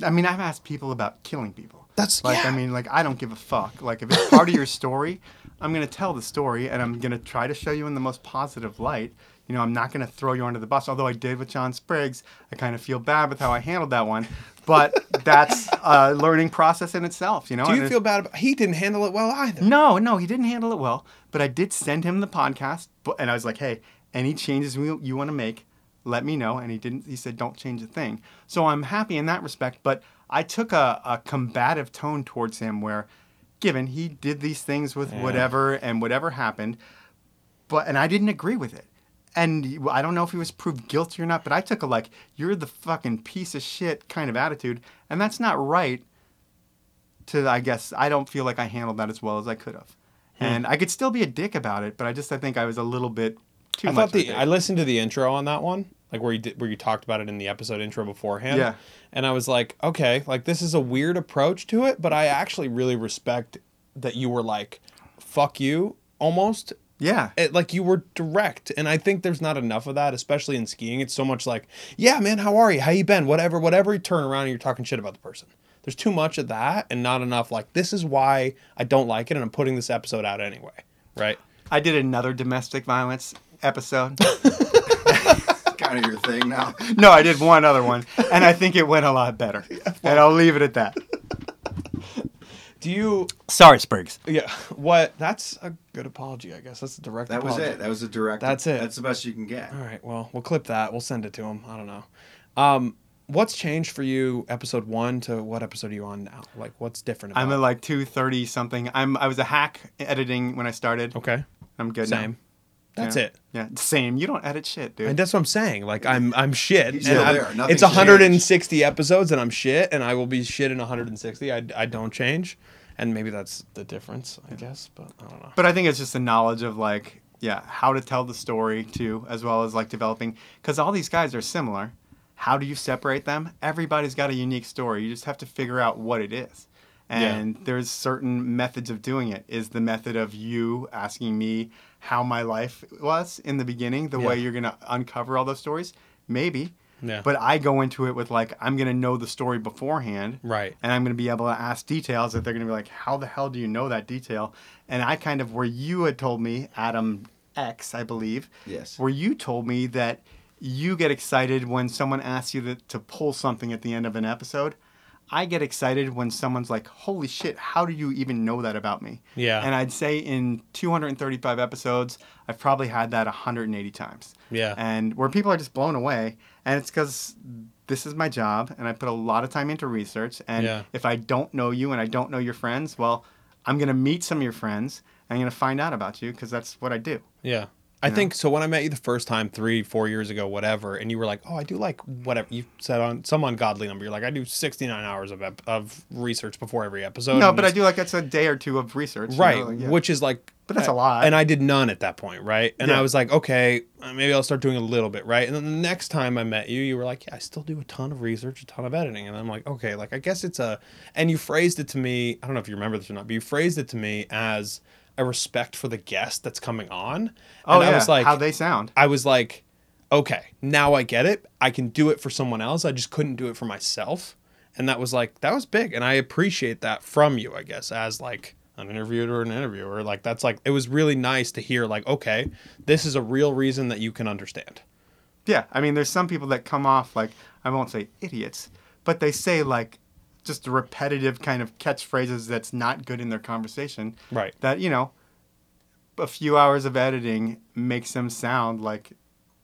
I mean, I've asked people about killing people. That's- like, yeah. I mean, like, I don't give a fuck. Like, if it's part of your story, I'm gonna tell the story, and I'm gonna try to show you in the most positive light. You know, I'm not gonna throw you under the bus. Although I did with John Spriggs, I kind of feel bad with how I handled that one. But that's a learning process in itself. You know. Do you it- feel bad about he didn't handle it well either? No, no, he didn't handle it well. But I did send him the podcast, but, and I was like, "Hey, any changes you, you want to make, let me know." And he didn't. He said, "Don't change a thing." So I'm happy in that respect. But I took a, a combative tone towards him, where, given he did these things with whatever and whatever happened, but and I didn't agree with it. And I don't know if he was proved guilty or not, but I took a like, "You're the fucking piece of shit" kind of attitude, and that's not right to I guess I don't feel like I handled that as well as I could have. Hmm. And I could still be a dick about it, but I just I think I was a little bit too I much. thought the. I listened to the intro on that one, like where you did, where you talked about it in the episode intro beforehand. Yeah. And I was like, okay, like this is a weird approach to it, but I actually really respect that you were like, fuck you, almost. Yeah. It, like you were direct, and I think there's not enough of that, especially in skiing. It's so much like, yeah, man, how are you? How you been? Whatever, whatever. You turn around and you're talking shit about the person. There's too much of that, and not enough like this is why I don't like it, and I'm putting this episode out anyway. Right? I did another domestic violence episode. kind of your thing now. no, I did one other one, and I think it went a lot better. and I'll leave it at that. Do you Sorry, Spriggs. Yeah. What? That's a good apology, I guess. That's a direct. That was it. That was a direct. That's it. That's the best you can get. All right. Well, we'll clip that. We'll send it to him. I don't know. Um, what's changed for you, episode one to what episode are you on now? Like, what's different? About I'm at like two thirty something. I'm I was a hack editing when I started. okay. I'm good now. Same. That's Yeah. it. Yeah, same. You don't edit shit, dude. And that's what I'm saying. Like I'm I'm shit. He's still I'm- there. Nothing's it's 160 episodes and I'm shit and I will be shit in 160. I, I don't change. And maybe that's the difference, I guess, but I don't know. But I think it's just the knowledge of like, yeah, how to tell the story too, as well as like developing, because all these guys are similar. How do you separate them? Everybody's got a unique story. You just have to figure out what it is. And there's certain methods of doing it. Is the method of you asking me how my life was in the beginning, the way you're going to uncover all those stories? Maybe. Yeah. But I go into it with like, I'm going to know the story beforehand Right. and I'm going to be able to ask details that they're going to be like, "How the hell do you know that detail?" And I kind of where you had told me, Adam X, I believe, Yes. where you told me that you get excited when someone asks you to, to pull something at the end of an episode. I get excited when someone's like, "Holy shit! How do you even know that about me?" Yeah. And I'd say in 235 episodes, I've probably had that 180 times. Yeah. And where people are just blown away, and it's because this is my job, and I put a lot of time into research. And Yeah. if I don't know you and I don't know your friends, well, I'm gonna meet some of your friends. And I'm gonna find out about you because that's what I do. Yeah. I think so. When I met you the first time, three, four years ago, whatever, and you were like, "Oh, I do like whatever." You said on some ungodly number. You're like, "I do 69 hours of ep- of research before every episode." no, but I do like it's a day or two of research. you right, know, like, yeah. which is like, But that's a lot. And I did none at that point, right? And Yeah. I was like, okay, maybe I'll start doing a little bit, right? And then the next time I met you, you were like, yeah, I still do a ton of research, a ton of editing, and I'm like, okay, like I guess it's a, and you phrased it to me. I don't know if you remember this or not, but you phrased it to me as a respect for the guest that's coming on. oh and yeah, I was like, how they sound. I was like, okay, now I get it. I can do it for someone else. I just couldn't do it for myself. And that was like, that was big. And I appreciate that from you, I guess, as like an interviewer or an interviewer. Like, that's like, it was really nice to hear, like, okay, this is a real reason that you can understand. Yeah, I mean, there's some people that come off like I won't say idiots, but they say like just repetitive kind of catchphrases that's not good in their conversation. Right. That you know, a few hours of editing makes them sound like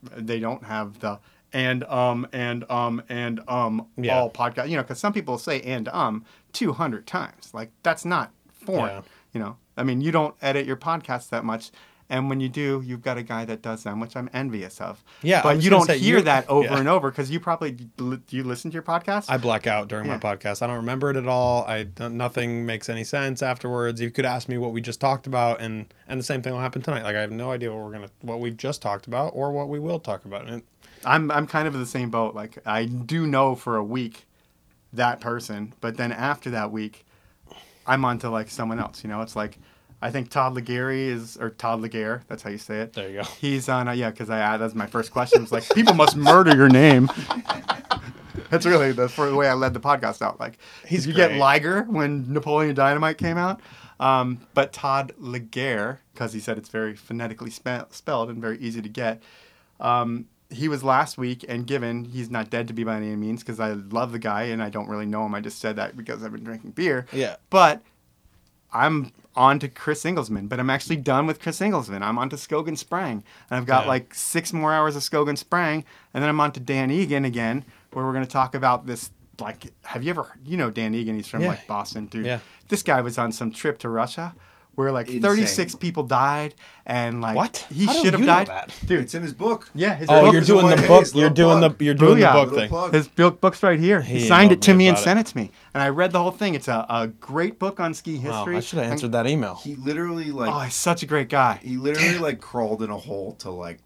they don't have the and um and um and um Yeah. all podcast. You know, because some people say and um 200 times. Like that's not foreign. Yeah. You know, I mean, you don't edit your podcast that much. And when you do, you've got a guy that does them, which I'm envious of. Yeah, but you don't hear that over yeah. and over because you probably do you listen to your podcast. I black out during Yeah. my podcast. I don't remember it at all. I nothing makes any sense afterwards. You could ask me what we just talked about, and and the same thing will happen tonight. Like I have no idea what we're gonna what we've just talked about or what we will talk about. And I'm I'm kind of in the same boat. Like I do know for a week that person, but then after that week, I'm on to like someone else. You know, it's like I think Todd Ligare is or Todd Ligare. That's how you say it. there you go. He's on. Uh, yeah, because I uh, that's my first question. It's like people must murder your name. that's really the for the way I led the podcast out. Like, He's you get great. Liger when Napoleon Dynamite came out? Um, but Todd Ligare, because he said it's very phonetically spe- spelled and very easy to get. Um, he was last week, and given he's not dead to be by any means, because I love the guy and I don't really know him. I just said that because I've been drinking beer. Yeah. But I'm on to Chris Inglesman, but I'm actually done with Chris Inglesman. I'm on to Skogen Sprang. And I've got Yeah. like six more hours of Skogen Sprang. And then I'm on to Dan Egan again, where we're going to talk about this. Like, have you ever, you know, Dan Egan? He's from Yeah. like Boston, dude. Yeah. This guy was on some trip to Russia where like Insane. 36 people died. And like, What? he How should have died. that? Dude, It's in his book. yeah. His Oh, book you're doing the book. it's a You're little doing the you're doing the book thing. plug. His book, book's right here. He, He signed it to me me and about sent it to me. And I read the whole thing. It's a, a great book on ski Wow, history. I should have And- answered that email. He literally like Oh, he's such a great guy. he literally like crawled in a hole to like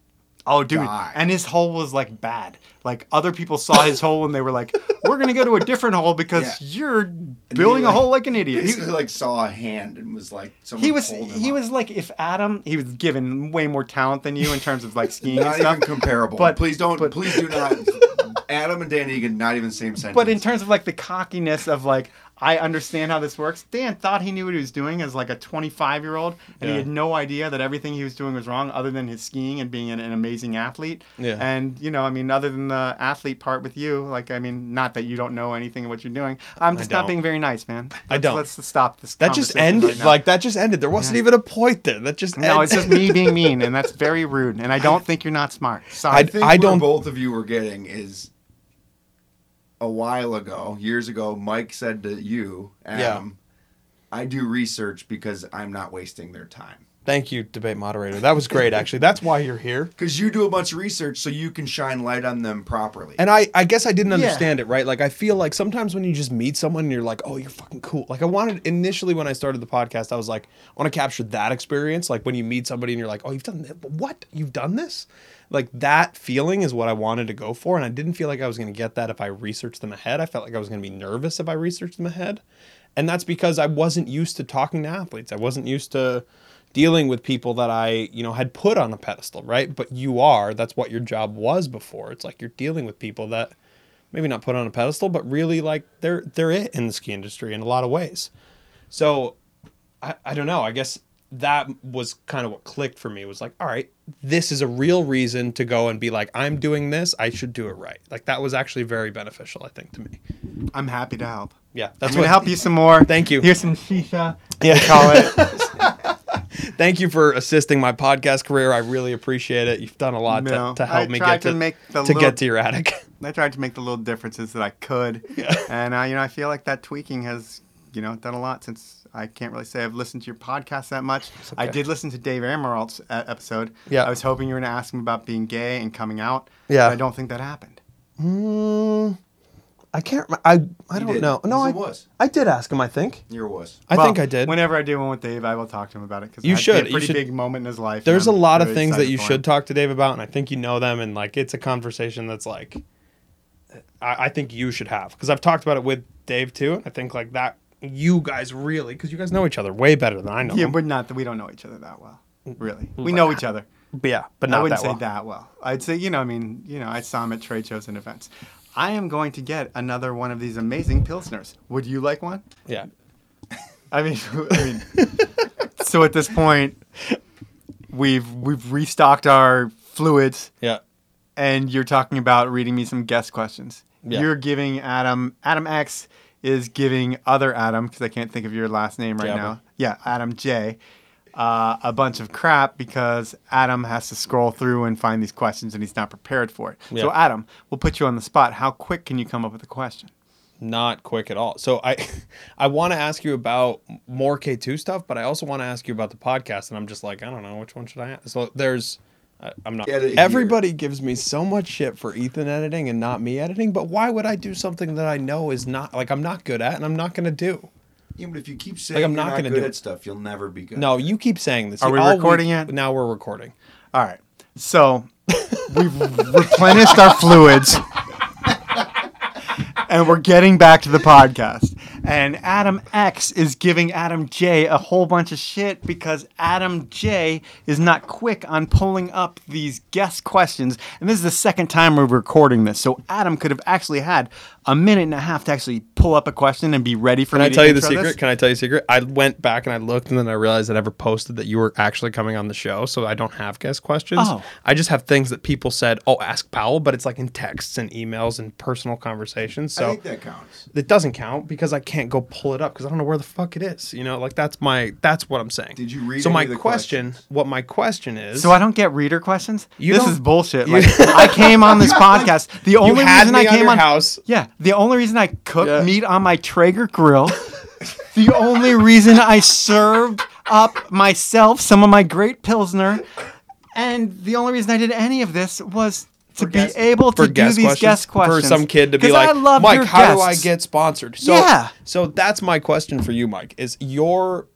Oh, dude. die. And his hole was like bad. Like other people saw his hole and they were like, "We're gonna go to a different hole because Yeah. you're building he, a hole like an idiot." He, like saw a hand and was like, someone he was he up. was like if Adam he was given way more talent than you in terms of like skiing and not stuff. even comparable. But- please don't. but- please do not. Adam and Dan Egan, not even same sentence. But in terms of like the cockiness of like I understand how this works. Dan thought he knew what he was doing as like a 25 year old, and he had no idea that everything he was doing was wrong, other than his skiing and being an, an amazing athlete. Yeah. And you know, I mean, other than the athlete part with you, like I mean, not that you don't know anything of what you're doing. Um, I'm just not being very nice, man. I Let's- don't. Let's stop this. That just ended. right like that just ended. There wasn't Yeah. even a point there. That just No, it's just me being mean, and that's very rude. And I don't think you're not smart. Sorry. I think I where don't- both of you were getting is a while ago, years ago. Mike said to you, um, Adam, "I do research because I'm not wasting their time." Thank you, debate moderator. That was great. Actually, that's why you're here. Because you do a bunch of research, so you can shine light on them properly. And I, I guess I didn't Yeah. understand it, right? Like I feel like sometimes when you just meet someone and you're like, oh, you're fucking cool. Like I wanted initially when I started the podcast, I was like, I want to capture that experience. Like when you meet somebody and you're like, oh, you've done that. What? You've done this? Like that feeling is what I wanted to go for. And I didn't feel like I was going to get that if I researched them ahead. I felt like I was going to be nervous if I researched them ahead. And that's because I wasn't used to talking to athletes. I wasn't used to dealing with people that I, you know, had put on a pedestal, right? But you are, that's what your job was before. It's like you're dealing with people that maybe not put on a pedestal, but really like they're they're it in the ski industry in a lot of ways. So I, I don't know. I guess that was kind of what clicked for me. Was like, all right, this is a real reason to go and be like, I'm doing this, I should do it right. Like that was actually very beneficial, I think, to me. I'm happy to help. Yeah. I'm That's gonna what help you some more. Thank you. Here's some shisha. Yeah. Call it. Thank you for assisting my podcast career. I really appreciate it. You've done a lot No, to, to help I me get to, to make the to little- get to your attic. I tried to make the little differences that I could, yeah. and uh, you know, I feel like that tweaking has, you know, done a lot since I can't really say I've listened to your podcast that much. I did listen to Dave Amaralt's uh, episode. Yeah. I was hoping you were going to ask him about being gay and coming out. Yeah. but I don't think that happened. Mm, I can't. I I don't know. No, I was. I did ask him. I think. Here was. I Well, think I did. Whenever I do one with Dave, I will talk to him about it because You a should. You pretty should- big moment in his life. There's a I'm lot of things that you should him. talk to Dave about, and I think you know them, and like it's a conversation that's like, I, I think you should have because I've talked about it with Dave too, and I think like that you guys really because you guys know each other way better than I know. Yeah, them. we're not. We don't know each other that well. Really, mm, we know each other. But yeah, but I not wouldn't that say well. that well. I'd say, you know, I mean, you know, I saw him at trade shows and events. I am going to get another one of these amazing pilsners. Would you like one? Yeah, I mean, I mean, so at this point, we've we've restocked our fluids, yeah, and you're talking about reading me some guest questions. Yeah. You're giving Adam Adam X is giving other Adam because I can't think of your last name right now. Yeah, Adam J. Uh, a bunch of crap because Adam has to scroll through and find these questions and he's not prepared for it. So Adam, we'll put you on the spot. How quick can you come up with a question? not quick at all. So I I want to ask you about more K2 stuff, but I also want to ask you about the podcast and I'm just like, I don't know, which one should I ask? So there's I- I'm not Edit here. everybody gives me so much shit for Ethan editing and not me editing, but why would I do something that I know is not like I'm not good at and I'm not going to do? Yeah, but if you keep saying I'm you're not not, gonna good do at stuff, you'll never be good. No, you keep saying this. Are we All recording week- yet? Now we're recording. All right. So we've replenished our fluids. and we're getting back to the podcast. And Adam X is giving Adam J a whole bunch of shit because Adam J is not quick on pulling up these guest questions. And this is the second time we're recording this. So Adam could have actually had a minute and a half to actually pull up a question and be ready for Can me I to tell you the secret? this. Can I tell you a secret? I went back and I looked, and then I realized I never posted that you were actually coming on the show, so I don't have guest questions. Oh. I just have things that people said, "Oh, ask Powell," but it's like in texts and emails and personal conversations. I So think that counts. it doesn't count because I can't go pull it up because I don't know where the fuck it is. You know, like that's my that's what I'm saying. Did you read So any my of the question, questions? what my question is, So I don't get reader questions. You this is bullshit. you- Like I came on this podcast. The only had reason me I came your on house. Yeah, the only reason I cooked Yeah. meat on my Traeger grill. the only reason I served up myself some of my great pilsner, and the only reason I did any of this was to be guest- able to do these questions, guest questions for some kid to be like, I love Mike, your how do I get sponsored? So, Yeah. So that's my question for you, Mike. Is you're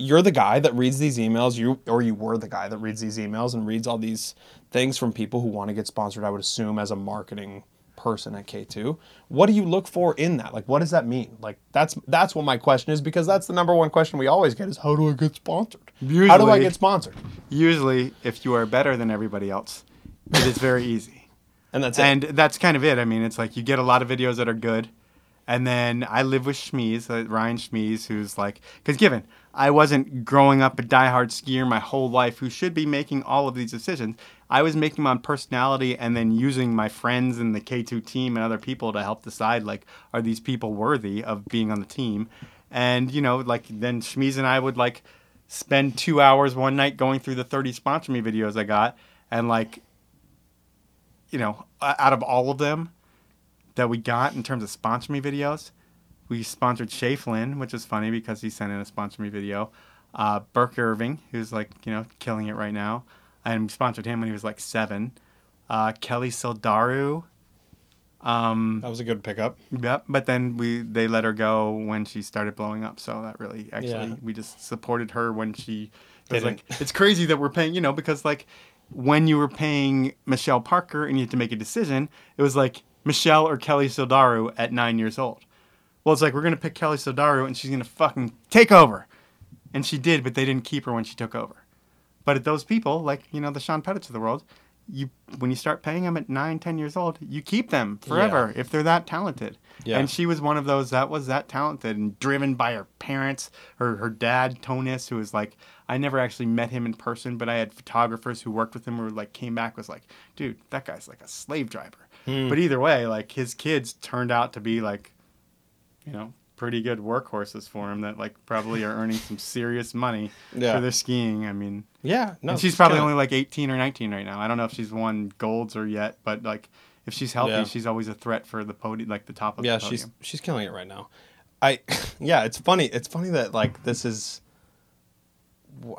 you're the guy that reads these emails, you or you were the guy that reads these emails and reads all these things from people who want to get sponsored. I would assume as a marketing person at K2. What do you look for in that? Like what does that mean? Like that's that's what my question is because that's the number one question we always get is how do I get sponsored? how do I get sponsored? Usually, if you are better than everybody else, it is very easy. And that's it. and that's kind of it. I mean, it's like you get a lot of videos that are good, and then I live with Schmeez, uh, Ryan Schmeez, who's like, because given I wasn't growing up a diehard skier my whole life, who should be making all of these decisions. I was making my on personality, and then using my friends and the K2 team and other people to help decide like, are these people worthy of being on the team? And you know, like then Schmeez and I would like spend two hours one night going through the 30 sponsor me videos I got, and like you know, out of all of them that we got in terms of sponsor me videos, we sponsored Shay which is funny because he sent in a sponsor me video. Uh, Birk Irving, who's like, you know, killing it right now. And sponsored him when he was like seven. Uh, Kelly Sildaru. Um, that was a good pickup. Yep, but then we they let her go when she started blowing up. So that really actually Yeah. we just supported her when she was like it's crazy that we're paying you know because like when you were paying Michelle Parker and you had to make a decision, it was like Michelle or Kelly Sildaru at nine years old. Well, it's like we're gonna pick Kelly Sildaru and she's gonna fucking take over, and she did, but they didn't keep her when she took over. But those people, like you know the Sean Pettits of the world, you when you start paying them at nine, ten years old, you keep them forever if they're that talented. Yeah. And she was one of those that was that talented and driven by her parents, her her dad Tonis, who was like I never actually met him in person, but I had photographers who worked with him who like came back was like, dude, that guy's like a slave driver. Hmm. But either way, like his kids turned out to be like, you know, pretty good workhorses for him that like probably are earning some serious money Yeah. for their skiing. I mean, Yeah, no. and she's probably kinda- only like 18 or 19 right now. I don't know if she's won golds or yet, but like if she's healthy, Yeah. she's always a threat for the podium, like the top of yeah the she's she's killing it right now i yeah it's funny it's funny that like this is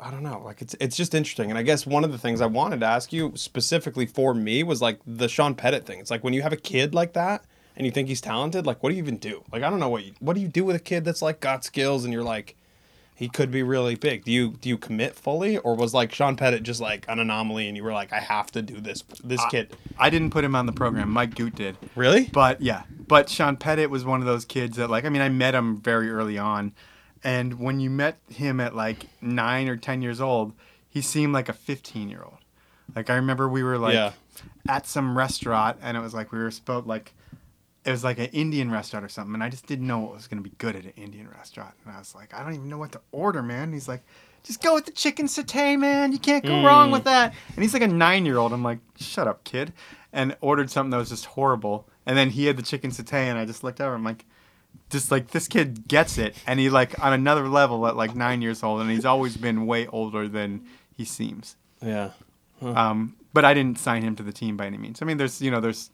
i don't know like it's it's just interesting and i guess one of the things i wanted to ask you specifically for me was like the sean pettit thing it's like when you have a kid like that and you think he's talented like what do you even do like i don't know what you what do you do with a kid that's like got skills and you're like he could be really big do you do you commit fully or was like sean pettit just like an anomaly and you were like i have to do this this kid I didn't put him on the program. Mike Goot did. really But yeah, but Sean Pettit was one of those kids that like I mean I met him very early on, and when you met him at like nine or ten years old, he seemed like a fifteen year old. Like I remember we were like Yeah. at some restaurant and it was like we were supposed like it was like an Indian restaurant or something, and I just didn't know what was gonna be good at an Indian restaurant, and I was like I don't even know what to order, man. He's like. Just go with the chicken satay, man. You can't go wrong with that. And he's like a nine year old. I'm like, shut up, kid. And ordered something that was just horrible. And then he had the chicken satay, and I just looked over. I'm like, just like this kid gets it, and he like on another level at like nine years old, and he's always been way older than he seems. yeah Um, but I didn't sign him to the team by any means. I mean, there's you know there's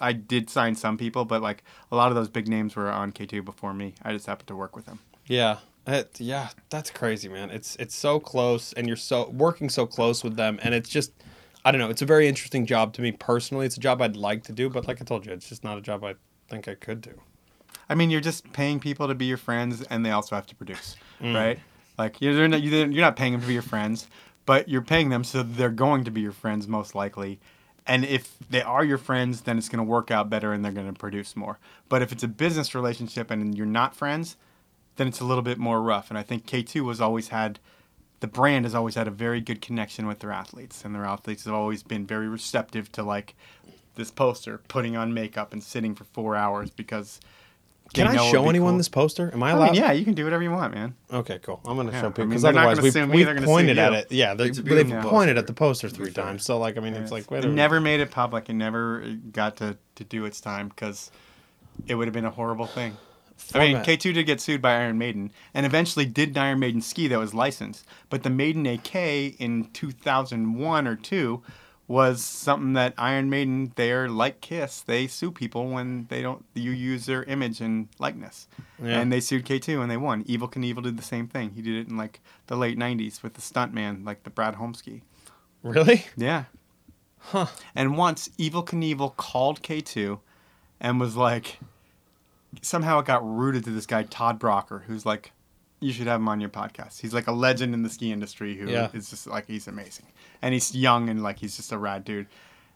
I did sign some people, but like a lot of those big names were on K2 before me. I just happened to work with them. Yeah. It, yeah, that's crazy, man. It's it's so close, and you're so working so close with them, and it's just, I don't know. It's a very interesting job to me personally. It's a job I'd like to do, but like I told you, it's just not a job I think I could do. I mean, you're just paying people to be your friends, and they also have to produce, Mm. right? Like you're not, you're not paying them to be your friends, but you're paying them so they're going to be your friends most likely. And if they are your friends, then it's going to work out better, and they're going to produce more. But if it's a business relationship and you're not friends, then it's a little bit more rough. And I think K2 has always had, the brand has always had a very good connection with their athletes, and their athletes have always been very receptive to like this poster, putting on makeup and sitting for four hours because. Can I show anyone cool. this poster? Am I I allowed? mean, yeah, you can do whatever you want, man. Okay, cool. I'm gonna Yeah, show people because they're not otherwise gonna we've, me, we've they're gonna pointed at it. Yeah, they, It's they've beautiful pointed at the poster three times. So like, I mean, it's like wait a It minute. never made it public. It never got to, to do its time because it would have been a horrible thing. I mean, K2 did get sued by Iron Maiden and eventually did an Iron Maiden ski that was licensed. But the Maiden AK in 2001 or 2 was something that Iron Maiden, they're like Kiss. They sue people when they don't you use their image and likeness. Yeah. And they sued K2 and they won. Evel Knievel did the same thing. He did it in like the late 90s with the stuntman, like the Brad Holmes ski. Really? Yeah. Huh. And once Evel Knievel called K2 and was like, somehow it got rooted to this guy, Todd Brocker, who's like, you should have him on your podcast. He's like a legend in the ski industry who is Yeah. just like, he's amazing. And he's young and like, he's just a rad dude.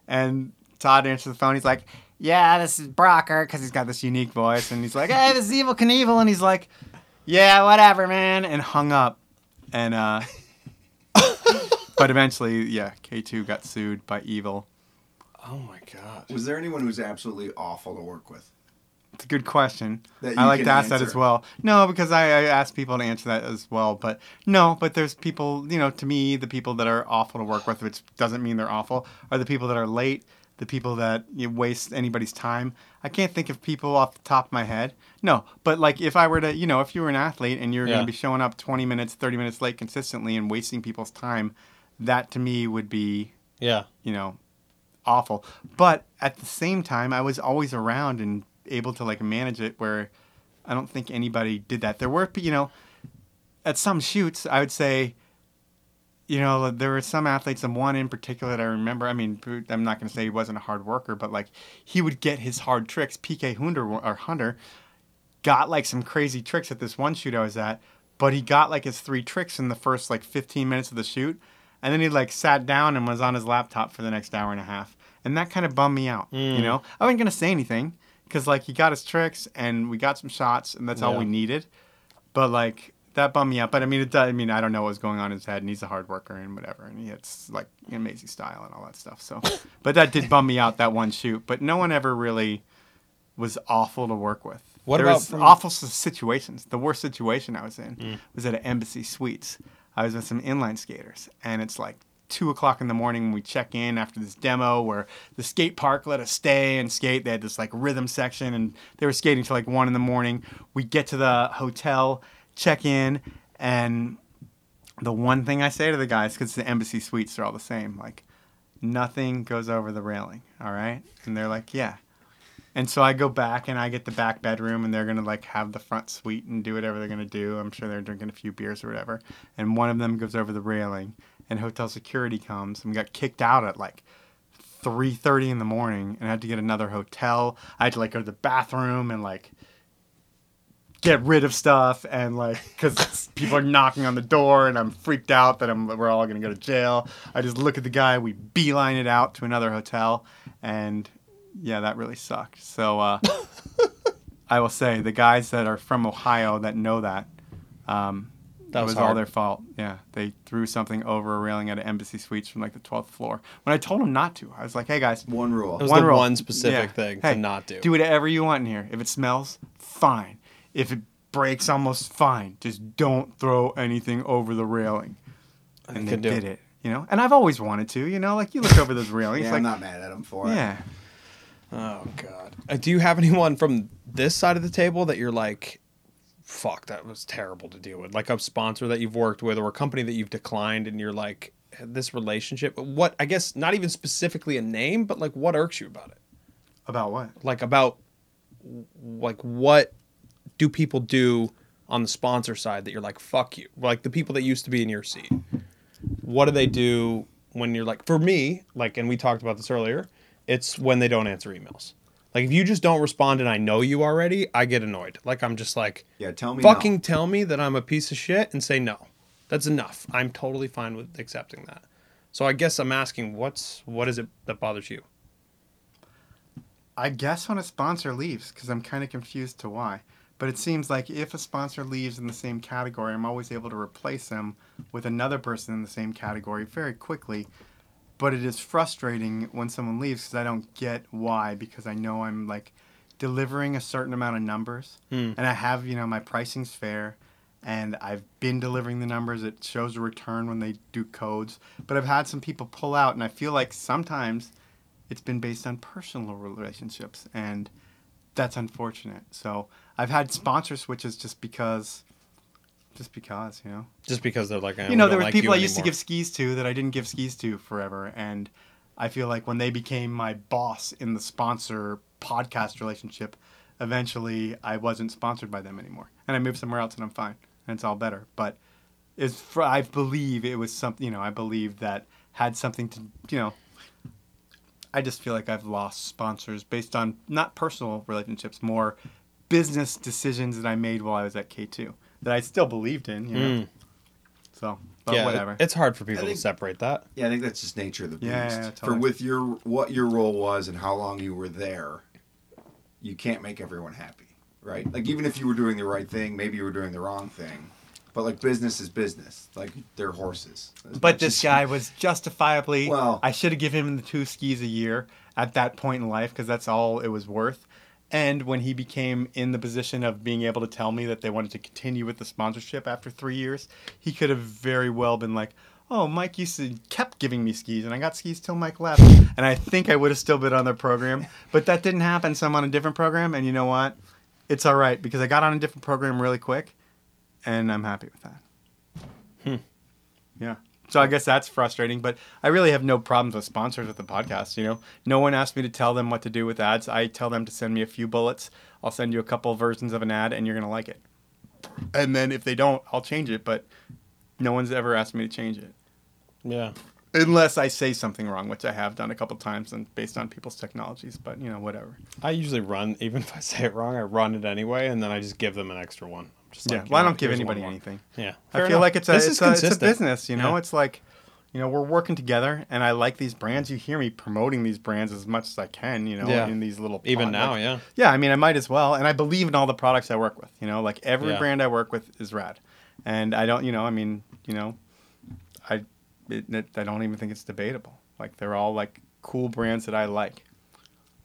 And Todd answers the phone. He's like, yeah, this is Brocker because he's got this unique voice. And he's like, hey, this is Evel Knievel. And he's like, yeah, whatever, man. And hung up. And, uh, but eventually, yeah, K2 got sued by Evel. Oh my god. Was there anyone who was absolutely awful to work with? It's a good question. I like to ask that as well. No, because I, I ask people to answer that as well. But no, but there's people, you know, to me, the people that are awful to work with, which doesn't mean they're awful, are the people that are late, the people that you waste anybody's time. I can't think of people off the top of my head. No, but like if I were to, you know, if you were an athlete and you're Yeah. going to be showing up 20 minutes, 30 minutes late consistently and wasting people's time, that to me would be Yeah. you know, awful. But at the same time, I was always around and able to like manage it where I don't think anybody did that. There were, you know, at some shoots, I would say, you know, there were some athletes, and one in particular that I remember. I mean, I'm not going to say he wasn't a hard worker, but like he would get his hard tricks. PK Hunder or Hunder got like some crazy tricks at this one shoot I was at, but he got like his three tricks in the first like 15 minutes of the shoot, and then he like sat down and was on his laptop for the next hour and a half, and that kind of bummed me out. You mm. know, I wasn't gonna say anything because like he got his tricks and we got some shots and that's all we needed, but like. That bummed me out, but I mean, it does, I mean, I don't know what was going on in his head, and he's a hard worker and whatever, and he has like amazing style and all that stuff. So, but that did bum me out that one shoot. But no one ever really was awful to work with. What there about was from- awful situations? The worst situation I was in Mm. was at an Embassy Suites. I was with some inline skaters, and it's like two o'clock in the morning when we check in after this demo where the skate park let us stay and skate. They had this like rhythm section, and they were skating till like one in the morning. We get to the hotel, check in, and the one thing I say to the guys, because the Embassy Suites are all the same, like nothing goes over the railing. All right, and they're like, yeah. And so I go back and I get the back bedroom and they're gonna like have the front suite and do whatever they're gonna do. I'm sure they're drinking a few beers or whatever. And one of them goes over the railing and hotel security comes and we got kicked out at like 3:30 in the morning and I had to get another hotel. I had to like go to the bathroom and like get rid of stuff and like because people are knocking on the door and I'm freaked out that I'm we're all gonna go to jail. I just look at the guy, we beeline it out to another hotel, and yeah, that really sucked. So uh, I will say the guys that are from Ohio that know that. Um, That that was was, all their fault. Yeah, they threw something over a railing at an Embassy Suites from like the 12th floor. When I told them not to, I was like, "Hey guys, One rule. It was one the rule. one specific Yeah. thing Hey, to not do. Do whatever you want in here. If it smells, fine. If it breaks, almost fine. Just don't throw anything over the railing. And they did it. You know, and I've always wanted to. You know, like you look over those railings, Yeah, like I'm not mad at them for it. yeah. Oh god. Uh, do you have anyone from this side of the table that you're like, fuck, that was terrible to deal with? Like a sponsor that you've worked with or a company that you've declined, and you're like, this relationship. But what I guess not even specifically a name, but like what irks you about it? About what? like about like what do people do on the sponsor side that you're like fuck you like the people that used to be in your seat what do they do when you're like for me like and we talked about this earlier it's when they don't answer emails like if you just don't respond and i know you already i get annoyed like i'm just like Yeah, tell me. fucking no. tell me that i'm a piece of shit and say no that's enough i'm totally fine with accepting that so i guess i'm asking what's what is it that bothers you I guess when a sponsor leaves, because I'm kind of confused to why. But it seems like if a sponsor leaves in the same category, I'm always able to replace them with another person in the same category very quickly. But it is frustrating when someone leaves because I don't get why, because I know I'm like delivering a certain amount of numbers Hmm. and I have, you know, my pricing's fair and I've been delivering the numbers. It shows a return when they do codes. But I've had some people pull out and I feel like sometimes it's been based on personal relationships and that's unfortunate so i've had sponsor switches just because just because you know? Just because they're like you know there were people i used to give skis to that i didn't give skis to forever and i feel like when they became my boss in the sponsor podcast relationship eventually i wasn't sponsored by them anymore and i moved somewhere else and i'm fine and it's all better. But it's fr- i believe it was something you know i believe that had something to you know I just feel like I've lost sponsors based on not personal relationships, more business decisions that I made while I was at K2 that I still believed in, you know. Mm. So, but yeah, whatever. It's hard for people think- to separate that. Yeah, I think that's just nature of the beast. Yeah, yeah, yeah, For with your what your role was and how long you were there, you can't make everyone happy, right? Like even if you were doing the right thing, maybe you were doing the wrong thing. But like business is business. Like they're horses. As but this as- guy was justifiably. Well- I should have given him the two skis a year at that point in life because that's all it was worth. And when he became in the position of being able to tell me that they wanted to continue with the sponsorship after three years, he could have very well been like, "Oh, Mike used to kept giving me skis, and I got skis till Mike left." and I think I would have still been on their program, but that didn't happen. So I'm on a different program, and you know what? It's all right because I got on a different program really quick, and I'm happy with that. Hmm. Yeah. So I guess that's frustrating, but I really have no problems with sponsors with the podcast. You know, no one asked me to tell them what to do with ads. I tell them to send me a few bullets. I'll send you a couple versions of an ad, and you're gonna like it. And then if they don't, I'll change it. But no one's ever asked me to change it Yeah. unless I say something wrong, which I have done a couple times, and based on people's technologies. But you know, whatever. I usually run, even if I say it wrong, I run it anyway, and then I just give them an extra one. I'm just Yeah. like, you well, I don't give anybody anything. Yeah. I feel enough. like it's a This it's a, it's a business. You know, Yeah. it's like you know we're working together, and I like these brands. You hear me promoting these brands as much as I can. You know, Yeah. in these little Even pod- now, like- yeah. Yeah, I mean, I might as well, and I believe in all the products I work with. You know, like every Yeah. brand I work with is rad, and I don't. You know, I mean, you know, I it, it, I don't even think it's debatable. Like they're all like cool brands that I like.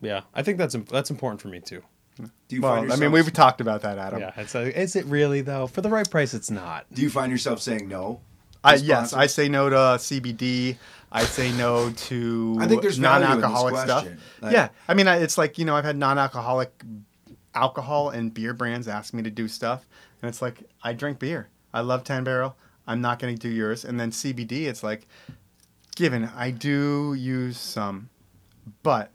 Yeah. I think that's that's important for me too. Do you well, find I mean, we've talked about that, Adam. Yeah. It's like, is it really though? For the right price, it's not. Do you find yourself saying no? I, yes. I say no to CBD. I say no to I think there's value in this non-alcoholic stuff. Like- yeah, I mean, it's like you know, I've had non-alcoholic alcohol and beer brands ask me to do stuff, and it's like I drink beer. I love Ten Barrel. I'm not going to do yours. And then CBD, it's like, given I do use some, but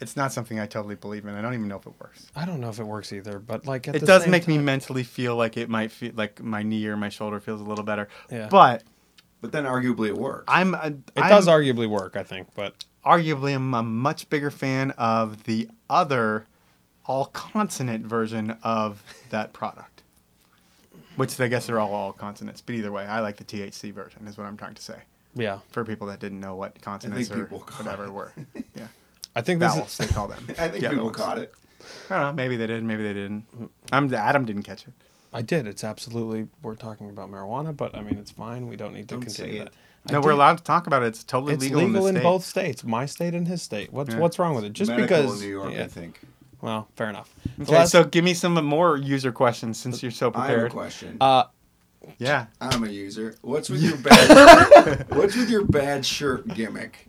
it's not something I totally believe in. I don't even know if it works. I don't know if it works either, but like at It the does same make me mentally feel like it might feel like my knee or my shoulder feels a little better. Yeah. But But then arguably it works. I'm uh, It I'm, does arguably work, I think, but arguably I'm a much bigger fan of the other all consonant version of that product. Which I guess they're all all consonants, but either way, I like the THC version. Is what I'm trying to say yeah. for people that didn't know what consonants or people whatever were. Yeah, I think this vowels is they call them. I think Yeah, people caught it. I don't know. Maybe they did. Maybe they didn't. I'm Adam didn't catch it. I did. It's absolutely we're talking about marijuana, but I mean it's fine. We don't need to Don't continue say that. it. I No, we're allowed to talk about it. It's totally It's legal, legal, in, in, this state. both states, my state and his state. What's Yeah. what's wrong with it? Just Medical because in New York, yeah. I think. Well, fair enough. Okay, last- so give me some more user questions since you're so prepared. I have a prepared. question. uh, Yeah. I'm a user. What's with your bad? what's with your bad shirt gimmick?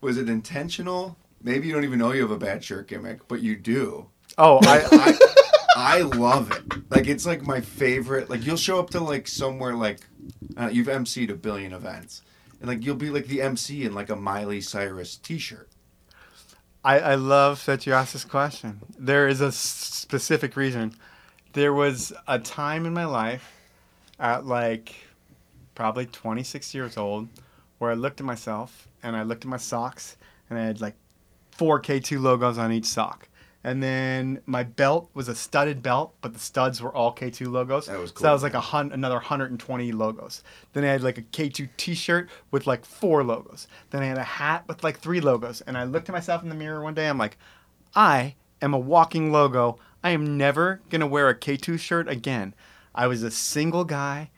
Was it intentional? Maybe you don't even know you have a bad shirt gimmick, but you do. Oh, I, I I love it. Like it's like my favorite. Like you'll show up to like somewhere like uh, you've emceed a billion events, and like you'll be like the MC in like a Miley Cyrus T-shirt. I, I love that you asked this question. There is a s- specific reason. There was a time in my life at like probably 26 years old where I looked at myself and I looked at my socks and I had like four K2 logos on each sock. And then my belt was a studded belt, but the studs were all K2 logos. That was So that was like a hun- another 120 logos. Then I had like a K2 t-shirt with like four logos. Then I had a hat with like three logos. And I looked at myself in the mirror one day. I'm like, I am a walking logo. I am never going to wear a K2 shirt again. I was a single guy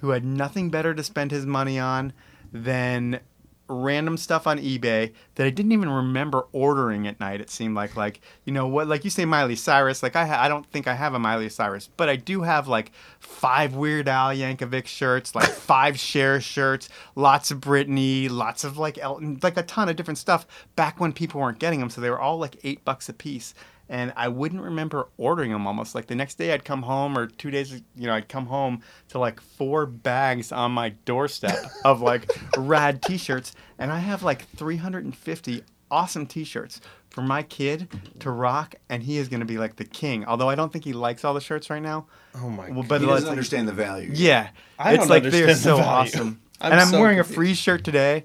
who had nothing better to spend his money on than random stuff on eBay that I didn't even remember ordering at night. It seemed like like you know what like you say Miley Cyrus like I ha- I don't think I have a Miley Cyrus, but I do have like five Weird Al Yankovic shirts, like five Cher shirts, lots of Britney, lots of like Elton, like a ton of different stuff back when people weren't getting them, so they were all like 8 bucks a piece. And I wouldn't remember ordering them almost. Like the next day I'd come home or 2 days you know I'd come home to like four bags on my doorstep of like rad t-shirts and I have like 350 awesome t-shirts for my kid to rock and he is going to be like the king. Although I don't think he likes all the shirts right now. Oh my Well, god. but He it's doesn't like- understand the value. yeah, I it's don't like they're understand so value. awesome. I'm and I'm so wearing a confused. free shirt today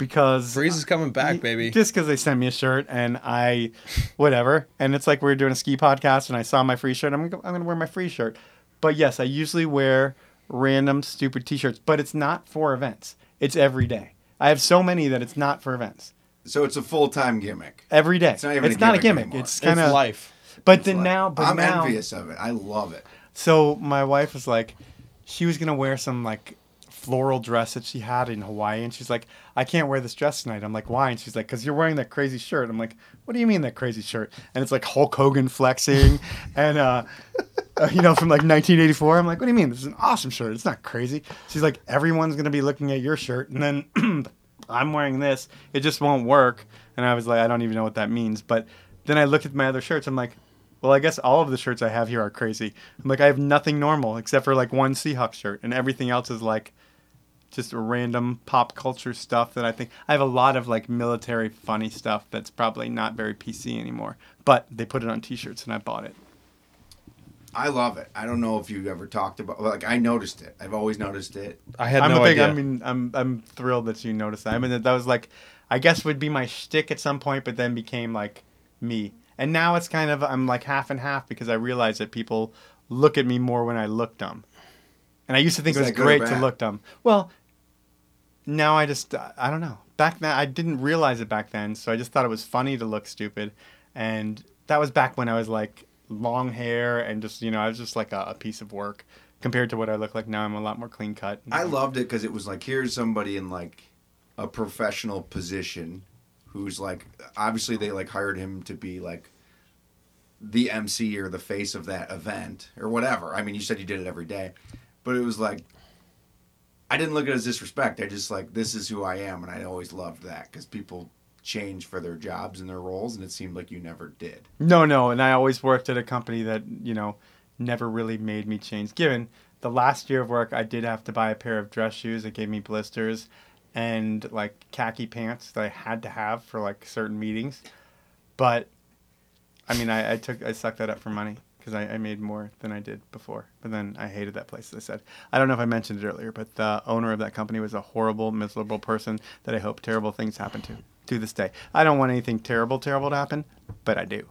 because Freeze is coming back, baby. Just because they sent me a shirt and I, whatever. And it's like we were doing a ski podcast and I saw my free shirt. I'm gonna, I'm gonna wear my free shirt. But yes, I usually wear random stupid T-shirts, but it's not for events. It's every day. I have so many that it's not for events. So it's a full time gimmick. Every day. It's not even a not a gimmick gimmick. anymore. It's It's kind of life. But then Like, now, but I'm now, envious of it. I love it. So my wife was like, she was gonna wear some like floral dress that she had in Hawaii, and she's like, I can't wear this dress tonight. I'm like, why? And she's like, because you're wearing that crazy shirt. I'm like, what do you mean that crazy shirt? And it's like Hulk Hogan flexing, and uh, uh, you know, from like 1984. I'm like, what do you mean? This is an awesome shirt. It's not crazy. She's like, everyone's gonna be looking at your shirt, and then I'm wearing this. It just won't work. And I was like, I don't even know what that means. But then I looked at my other shirts. I'm like, well, I guess all of the shirts I have here are crazy. I'm like, I have nothing normal except for like one Seahawks shirt, and everything else is like just random pop culture stuff that I think I have a lot of like military funny stuff that's probably not very PC anymore. But they put it on T-shirts, and I bought it. I love it. I don't know if you ever talked about like I noticed it. I've always noticed it. I had I'm no a big. idea. I mean, I'm I'm thrilled that you noticed that. I mean, that, that was like, I guess would be my shtick at some point, but then became like me. And now it's kind of I'm like half and half because I realize that people look at me more when I look dumb. And I used to think Is it was that good or great to look dumb. Well, now I just uh, I don't know. Back then I didn't realize it back then, so I just thought it was funny to look stupid. And that was back when I was like long hair and just you know I was just like a, a piece of work compared to what I look like now. I'm a lot more clean cut. I loved it because it was like here's somebody in like a professional position who's like obviously they like hired him to be like the MC or the face of that event or whatever. I mean, you said you did it every day, but it was like I didn't look at it as disrespect. I just like this is who I am, and I always loved that because people change for their jobs and their roles, and it seemed like you never did. No, no, and I always worked at a company that you know never really made me change. Given the last year of work, I did have to buy a pair of dress shoes that gave me blisters, and like khaki pants that I had to have for like certain meetings. But I mean, I, I took I sucked that up for money because I, I made more than I did before. But then I hated that place. As I said, I don't know if I mentioned it earlier, but the owner of that company was a horrible, miserable person that I hope terrible things happen to. To this day, I don't want anything terrible, terrible to happen, but I do.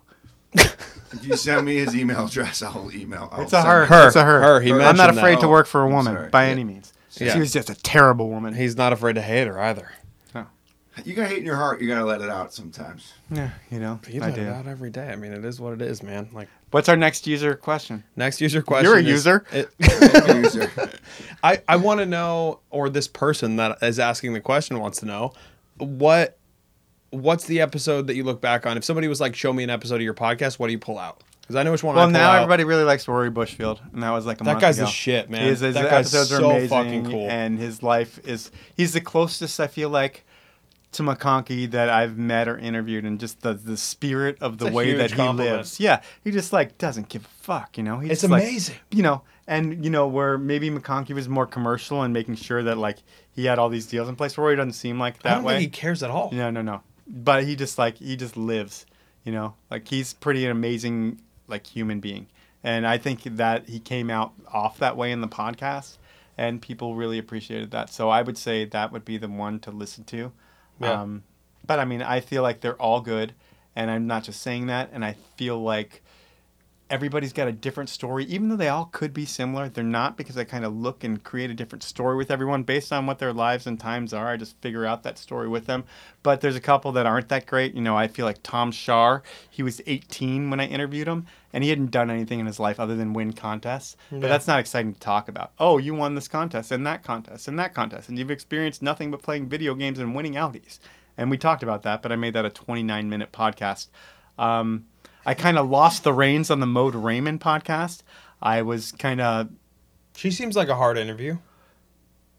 If you send me his email address, I'll email. I'll It's a send her. it. Her. It's a her. Her. He I'm mentioned not that. afraid to Oh, work for a I'm woman by Yeah. any means. Yeah. She was just a terrible woman. He's not afraid to hate her either. You got hate in your heart. You gotta let it out sometimes. yeah, you know, You I let it do. out every day. I mean, it is what it is, man. Like What's our next user question? next user question. You're a is- user. it- User. I, I want to know, or this person that is asking the question wants to know, what what's the episode that you look back on? If somebody was like, "Show me an episode of your podcast," what do you pull out? Because I know which one. I Well, pull now out. everybody really likes Rory Bushfield, and that was like a That guy's ago. the shit, man. His, his That guy's episodes are so amazing, fucking cool. and his life is. He's the closest I feel like to McConkey that I've met or interviewed, and just the the spirit of the It's way that he compliment. lives. Yeah, he just like doesn't give a fuck, you know. He's It's just, like- amazing. you know, and you know where maybe McConkey was more commercial and making sure that like he had all these deals in place. Rory doesn't seem like I that don't way. think he cares at all. No, no, no. but he just like he just lives, you know. Like he's pretty an amazing like human being. And I think that he came out off that way in the podcast and people really appreciated that. So I would say that would be the one to listen to. Yeah. Um, but I mean, I feel like they're all good and I'm not just saying that and I feel like everybody's got a different story. Even though they all could be similar they're not because i kind of look and create a different story with everyone. Based on what their lives and times are i just figure out that story with them. But there's a couple that aren't that great. You know i feel like tom shar he was 18 when i interviewed him and he hadn't done anything in his life other than win contests. But that's not exciting to talk about. Oh you won this contest and that contest and that contest and you've experienced nothing but playing video games and winning outies and we talked about that but i made that a 29 minute podcast. Um, I kind of lost the reins on the Mode Raymond podcast. I was kind of, She seems like a hard interview.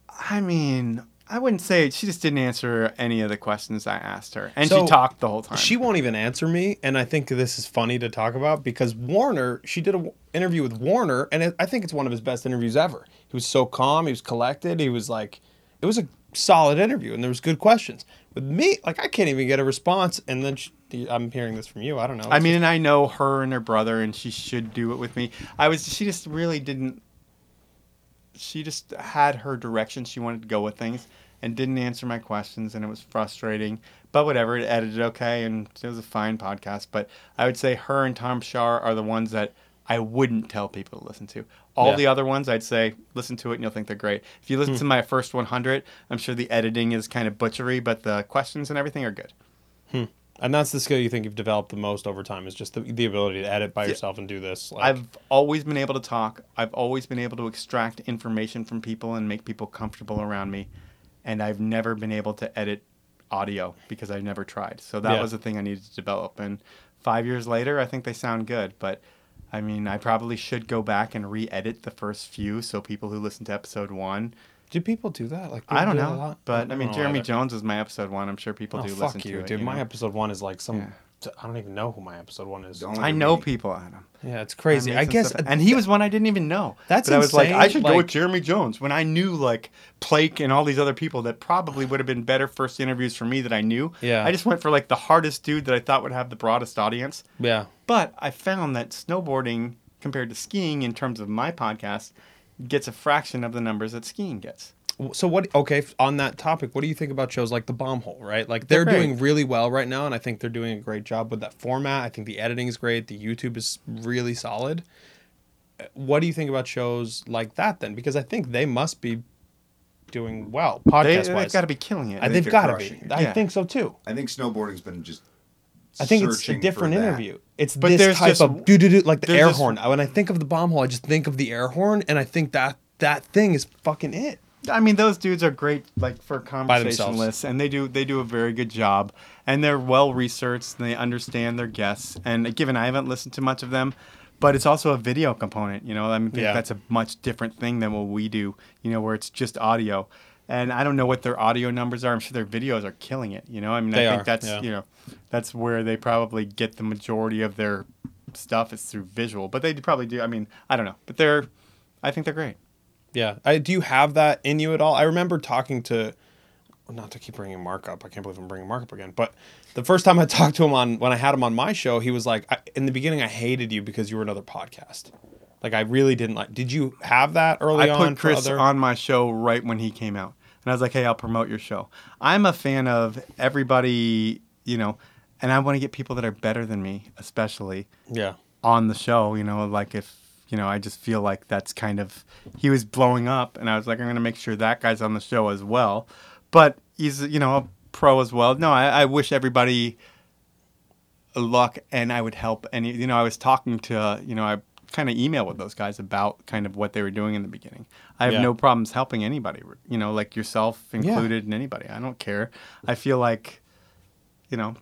I mean, I wouldn't say she just didn't answer any of the questions I asked her, and So, she talked the whole time. She won't even answer me, and I think this is funny to talk about because Warner. She did an interview with Warner, and it, I think it's one of his best interviews ever. He was so calm. He was collected. He was like, it was a solid interview, and there was good questions. With me, like I can't even get a response, and then she, I'm hearing this from you. I don't know. I mean, and I know her and her brother, and she should do it with me. I was, she just really didn't. She just had her direction. She wanted to go with things, and didn't answer my questions, and it was frustrating. But whatever, it edited okay, and it was a fine podcast. But I would say her and Tom Shar are the ones that I wouldn't tell people to listen to. All Yeah. the other ones, I'd say listen to it, and you'll think they're great. If you Hmm. listen to my first 100, I'm sure the editing is kind of butchery, but the questions and everything are good. Hmm. and that's the skill you think you've developed the most over time is just the, the ability to edit by yourself and do this. Like, I've always been able to talk. I've always been able to extract information from people and make people comfortable around me. And I've never been able to edit audio because I've never tried. So that Yeah. was the thing I needed to develop. And five years later, I think they sound good. But I mean, I probably should go back and re edit the first few so people who listen to episode one. do people do that? Like I don't do know. lot? But I don't mean, Jeremy either. Jones is my episode one. I'm sure people Oh do fuck listen you, to it. dude! you my episode one is like some. Yeah. I don't even know who my episode one is. Don't I know me. people, Adam. Yeah, it's crazy. I guess, stuff. and he was one I didn't even know. That's but I was like, I insane, should go with Jeremy Jones when I knew like Plake and all these other people that probably would have been better first interviews for me that I knew. Yeah. I just went for like the hardest dude that I thought would have the broadest audience. yeah. But I found that snowboarding compared to skiing in terms of my podcast gets a fraction of the numbers that skiing gets. So what? Okay, on that topic, what do you think about shows like The Bomb Hole? Right, like they're, They're doing really well right now, and I think they're doing a great job with that format. I think the editing is great. The YouTube is really solid. Uh, What do you think about shows like that then? Because I think they must be doing well They, podcast they've got to be killing it. I think they've got to be. I Yeah. think so too. I think snowboarding's been just. I think it's a different for that. interview. It's But this type just- of do do do like the air just- horn. When I think of the bomb hole, I just think of the air horn, and I think that that thing is fucking it. I mean, those dudes are great, like for conversationalists, and they do they do a very good job, and they're well researched, and they understand their guests. And given I haven't listened to much of them, but it's also a video component. You know, I mean, Yeah. that's a much different thing than what we do. You know, where it's just audio. And I don't know what their audio numbers are. I'm sure their videos are killing it. You know, I mean, They I think are, that's yeah. you know, that's where they probably get the majority of their stuff is through visual. But they probably do. I mean, I don't know, but they're, I think they're great. Yeah. I, do you have that in you at all? I remember talking to, not to keep bringing Mark up. I can't believe I'm bringing Mark up again. But the first time I talked to him on when I had him on my show, he was like, I, in the beginning, I hated you because you were another podcast. Like I really didn't like. Did you have that early I on? I put Chris other- on my show right when he came out. And I was like, hey, I'll promote your show. I'm a fan of everybody, you know, and I want to get people that are better than me, especially Yeah. on the show, you know, like if, you know, I just feel like that's kind of, he was blowing up and I was like, I'm going to make sure that guy's on the show as well. But he's, you know, a pro as well. No, I, I wish everybody luck and I would help any, you know, I was talking to, uh, you know, I kind of email with those guys about kind of what they were doing in the beginning. I have Yeah. no problems helping anybody, you know, like yourself included and anybody. I don't care. I feel like, you know,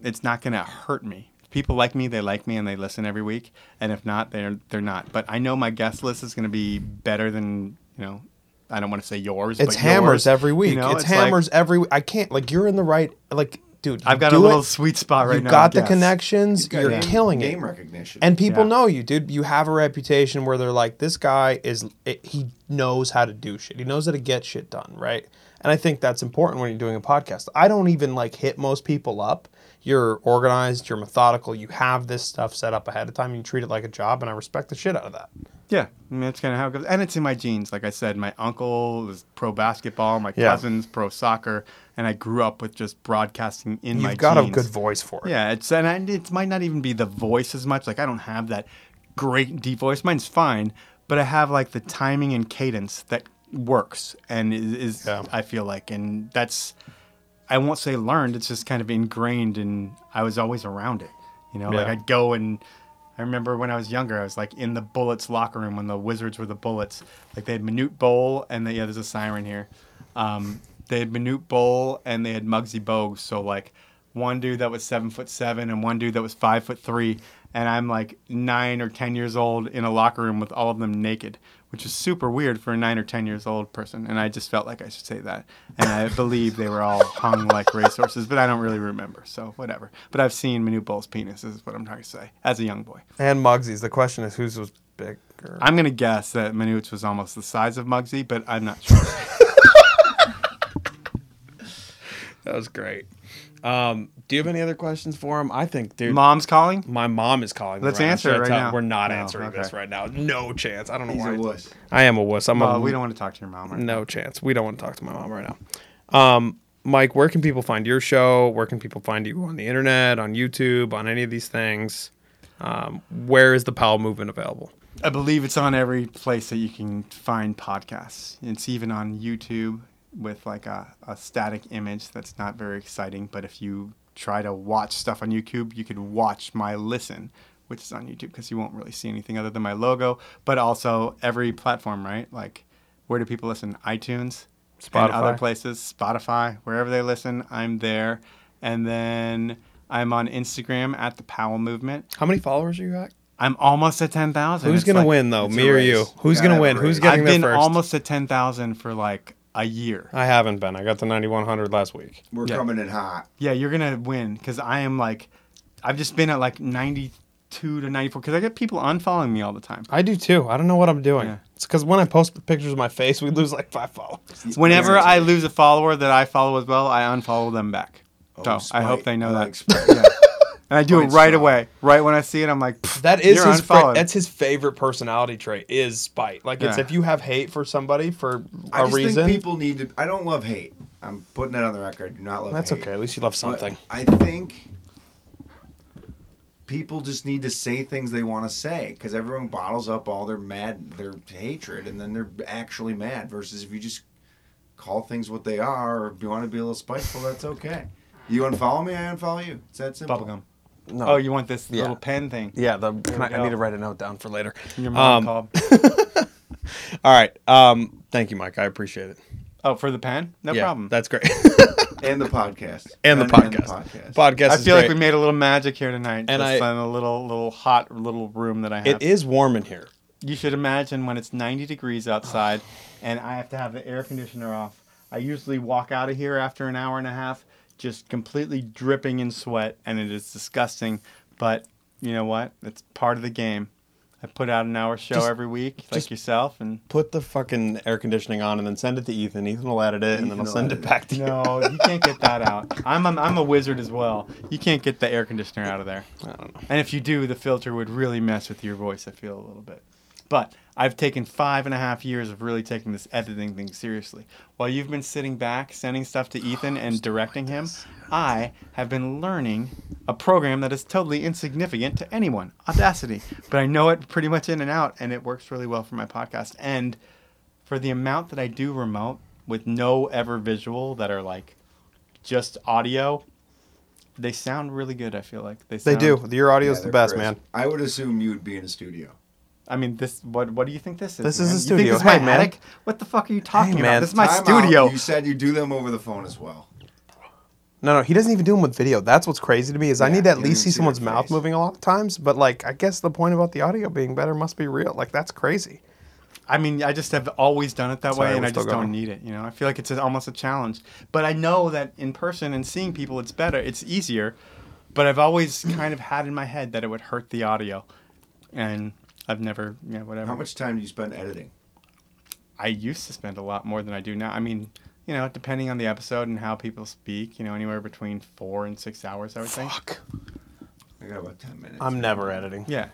it's not going to hurt me. If people like me, they like me and they listen every week. And if not, they're they're not. But I know my guest list is going to be better than, you know, I don't want to say yours, It's but hammers yours. every week. You know, it's, like- hammers every week. I can't like you're in the right like dude. I've got a little it. sweet spot right now. you now. got I the guess. connections. Got You're name- killing it. Name recognition. And people Yeah. know you, dude. You have a reputation where they're like, this guy is, it, he knows how to do shit. He knows how to get shit done, right? And I think that's important when you're doing a podcast. I don't even like hit most people up. You're organized, you're methodical, you have this stuff set up ahead of time, you treat it like a job, and I respect the shit out of that. Yeah, I mean, that's kind of how it goes. And it's in my genes. Like I said, my uncle is pro basketball, my Yeah. cousins pro soccer, and I grew up with just broadcasting in my You've got genes. a good voice for it. Yeah, it's and I, it might not even be the voice as much. Like I don't have that great deep voice. Mine's fine, but I have like the timing and cadence that works and is, is Yeah. I feel like, and that's I won't say learned. It's just kind of ingrained, and I was always around it. You know, like I'd go and. I remember when I was younger, I was like in the Bullets locker room when the Wizards were the Bullets. Like they had Manute Bol and they, yeah, there's a siren here. Um, they had Manute Bol and they had Muggsy Bogues. So like one dude that was seven foot seven and one dude that was five foot three, and I'm like nine or ten years old in a locker room with all of them naked, which is super weird for a nine or ten years old person. And I just felt like I should say that, and I believe they were all hung like racehorses, but I don't really remember, so whatever. But I've seen Manute Bol's penis, is what I'm trying to say, as a young boy. And Muggsy's. The question is whose was bigger? I'm gonna guess that Manute was almost the size of Muggsy, but I'm not sure. That was great. Um, do you have any other questions for him? I think, dude. Mom's calling. My mom is calling. Let's right answer it right now. We're not No, answering this right now. No chance. I don't know He's why. a wuss. I am a wuss. I'm Well, a we don't want to talk to your mom. Right now. no chance. We don't want to talk to my mom right now. Um, Mike, where can people find your show? Where can people find you on the internet, on YouTube, on any of these things? Um, where is the Powell movement available? I believe it's on every place that you can find podcasts. It's even on YouTube with like a, a static image that's not very exciting. But if you try to watch stuff on YouTube, you could watch my listen, which is on YouTube because you won't really see anything other than my logo. But also every platform, right? Like, where do people listen? iTunes, and other places, Spotify, wherever they listen, I'm there. And then I'm on Instagram at the Powell Movement. How many followers are you got? I'm almost at 10,000. Who's It's gonna like- win though? Me or you? Who's gonna win? Who's getting I've been first? almost at 10,000 for like a year. I haven't been. I got the 9100 last week. We're Yeah. coming in hot. Yeah, you're going to win because I am like, I've just been at like 92 to 94 because I get people unfollowing me all the time. I do too. I don't know what I'm doing. Yeah. It's because when I post pictures of my face, we lose like five followers. Whenever I lose a follower that I follow as well, I unfollow them back. Oh, so I hope spite. they know I that. like spite. yeah. And I do it right strong. away. Right when I see it, I'm like, That is his. Fa- unfollowed." that's his favorite personality trait. Is spite. Like it's Yeah. if you have hate for somebody for I a just reason. think people need to. I don't love hate. I'm putting that on the record. I do not love that's hate. okay. At least you love But something. I think people just need to say things they want to say because everyone bottles up all their mad, their hatred, and then they're actually mad. Versus if you just call things what they are, or if you want to be a little spiteful, that's okay. You unfollow me, I unfollow you. It's that simple. bubblegum. No. Oh, you want this Yeah. little pen thing? yeah. The, can I, I need to write a note down for later. Your mom Um, called. All right. Um. Thank you, Mike. I appreciate it. Oh, for the pen? No yeah, problem. That's great. And the podcast. and the podcast. podcast. podcast. I is feel like we made a little magic here tonight. And just I- in a little little hot little room that I have. It is warm in here. You should imagine when it's 90 degrees outside and I have to have the air conditioner off. I usually walk out of here after an hour and a half just completely dripping in sweat and it is disgusting. But you know what? It's part of the game. I put out an hour show Just- every week, like yourself, and Put the fucking air conditioning on and then send it to Ethan. Ethan will edit it and then I'll send it back to you. no, you can't get that out. I'm a, I'm a wizard as well. You can't get the air conditioner out of there. I don't know. And if you do, the filter would really mess with your voice, I feel a little bit. But I've taken five and a half years of really taking this editing thing seriously. While you've been sitting back, sending stuff to Ethan and directing him, I have been learning a program that is totally insignificant to anyone Audacity. But I know it pretty much in and out, and it works really well for my podcast. And for the amount that I do remote with no ever visual that are like just audio, they sound really good, I feel like. They, They do. Your audio's Yeah, the best, crisp. man. I would assume you would be in a studio. I mean, this. What? What do you think this is? This is man? a You studio. think this is Hey, my man. attic? What the fuck are you talking Hey, about? man. This is my Time out. studio. You said you do them over the phone as well. No, no, he doesn't even do them with video. That's what's crazy to me is I need to at least see see someone's mouth moving a lot of times. But like, I guess the point about the audio being better must be real. Like that's crazy. I mean, I just have always done it that Sorry, way, and I just still don't need it. You know, I feel like it's a, almost a challenge. But I know that in person and seeing people, it's better. It's easier. But I've always kind of had in my head that it would hurt the audio, and I've never, yeah, whatever. How much time do you spend editing? I used to spend a lot more than I do now. I mean, you know, depending on the episode and how people speak, you know, anywhere between four and six hours, I would think. Fuck. I got about ten minutes. I'm never editing. Yeah.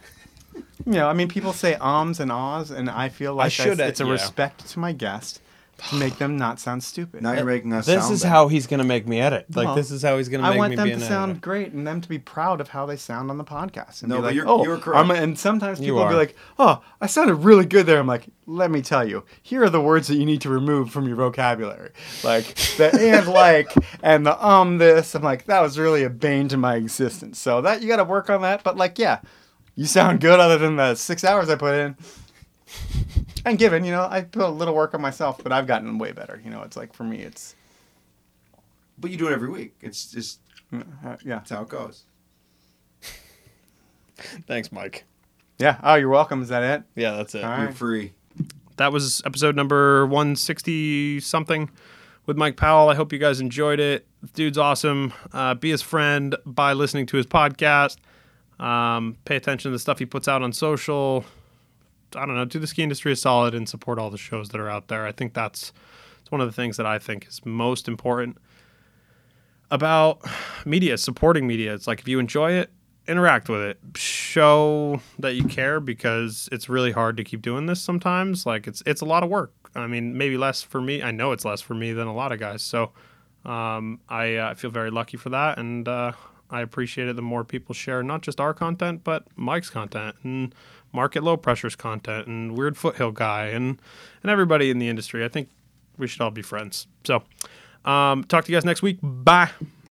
You know, I mean, people say ums and ahs, and I feel like should that's- it's a yeah. respect to my guest to make them not sound stupid. Now you're making us. Sound. This sound is bad. how he's gonna make me edit. Like Well, this is how he's gonna I want me them be to an sound editor. great and them to be proud of how they sound on the podcast. And No, be but like, you're- oh, you're correct. I'm- and sometimes You people will be are. like, oh, I sounded really good there. I'm like, let me tell you, here are the words that you need to remove from your vocabulary. Like the and like and the um this. I'm like, that was really a bane to my existence. So that you got to work on that. But like, yeah, you sound good other than the six hours I put in. And given, you know, I put a little work on myself, but I've gotten way better. You know, it's like for me, it's But you do it every week. It's just uh, yeah, that's how it goes. Thanks, Mike. yeah. Oh, you're welcome. Is that it? Yeah, that's it. All You're right. free. that was episode number 160 something with Mike Powell. I hope you guys enjoyed it. Dude's awesome. Uh, be his friend by listening to his podcast. Um, pay attention to the stuff he puts out on social. I don't know. Do the ski industry a solid and support all the shows that are out there. I think that's it's one of the things that I think is most important about media, supporting media. It's like if you enjoy it, interact with it, show that you care because it's really hard to keep doing this sometimes. Like it's it's a lot of work. I mean, maybe less for me. I know it's less for me than a lot of guys. So um, I uh, feel very lucky for that, and uh, I appreciate it. The more people share, not just our content, but Mike's content and Market Low Pressure's content and Weird Foothill guy and and everybody in the industry. I think we should all be friends. So um, talk to you guys next week. Bye.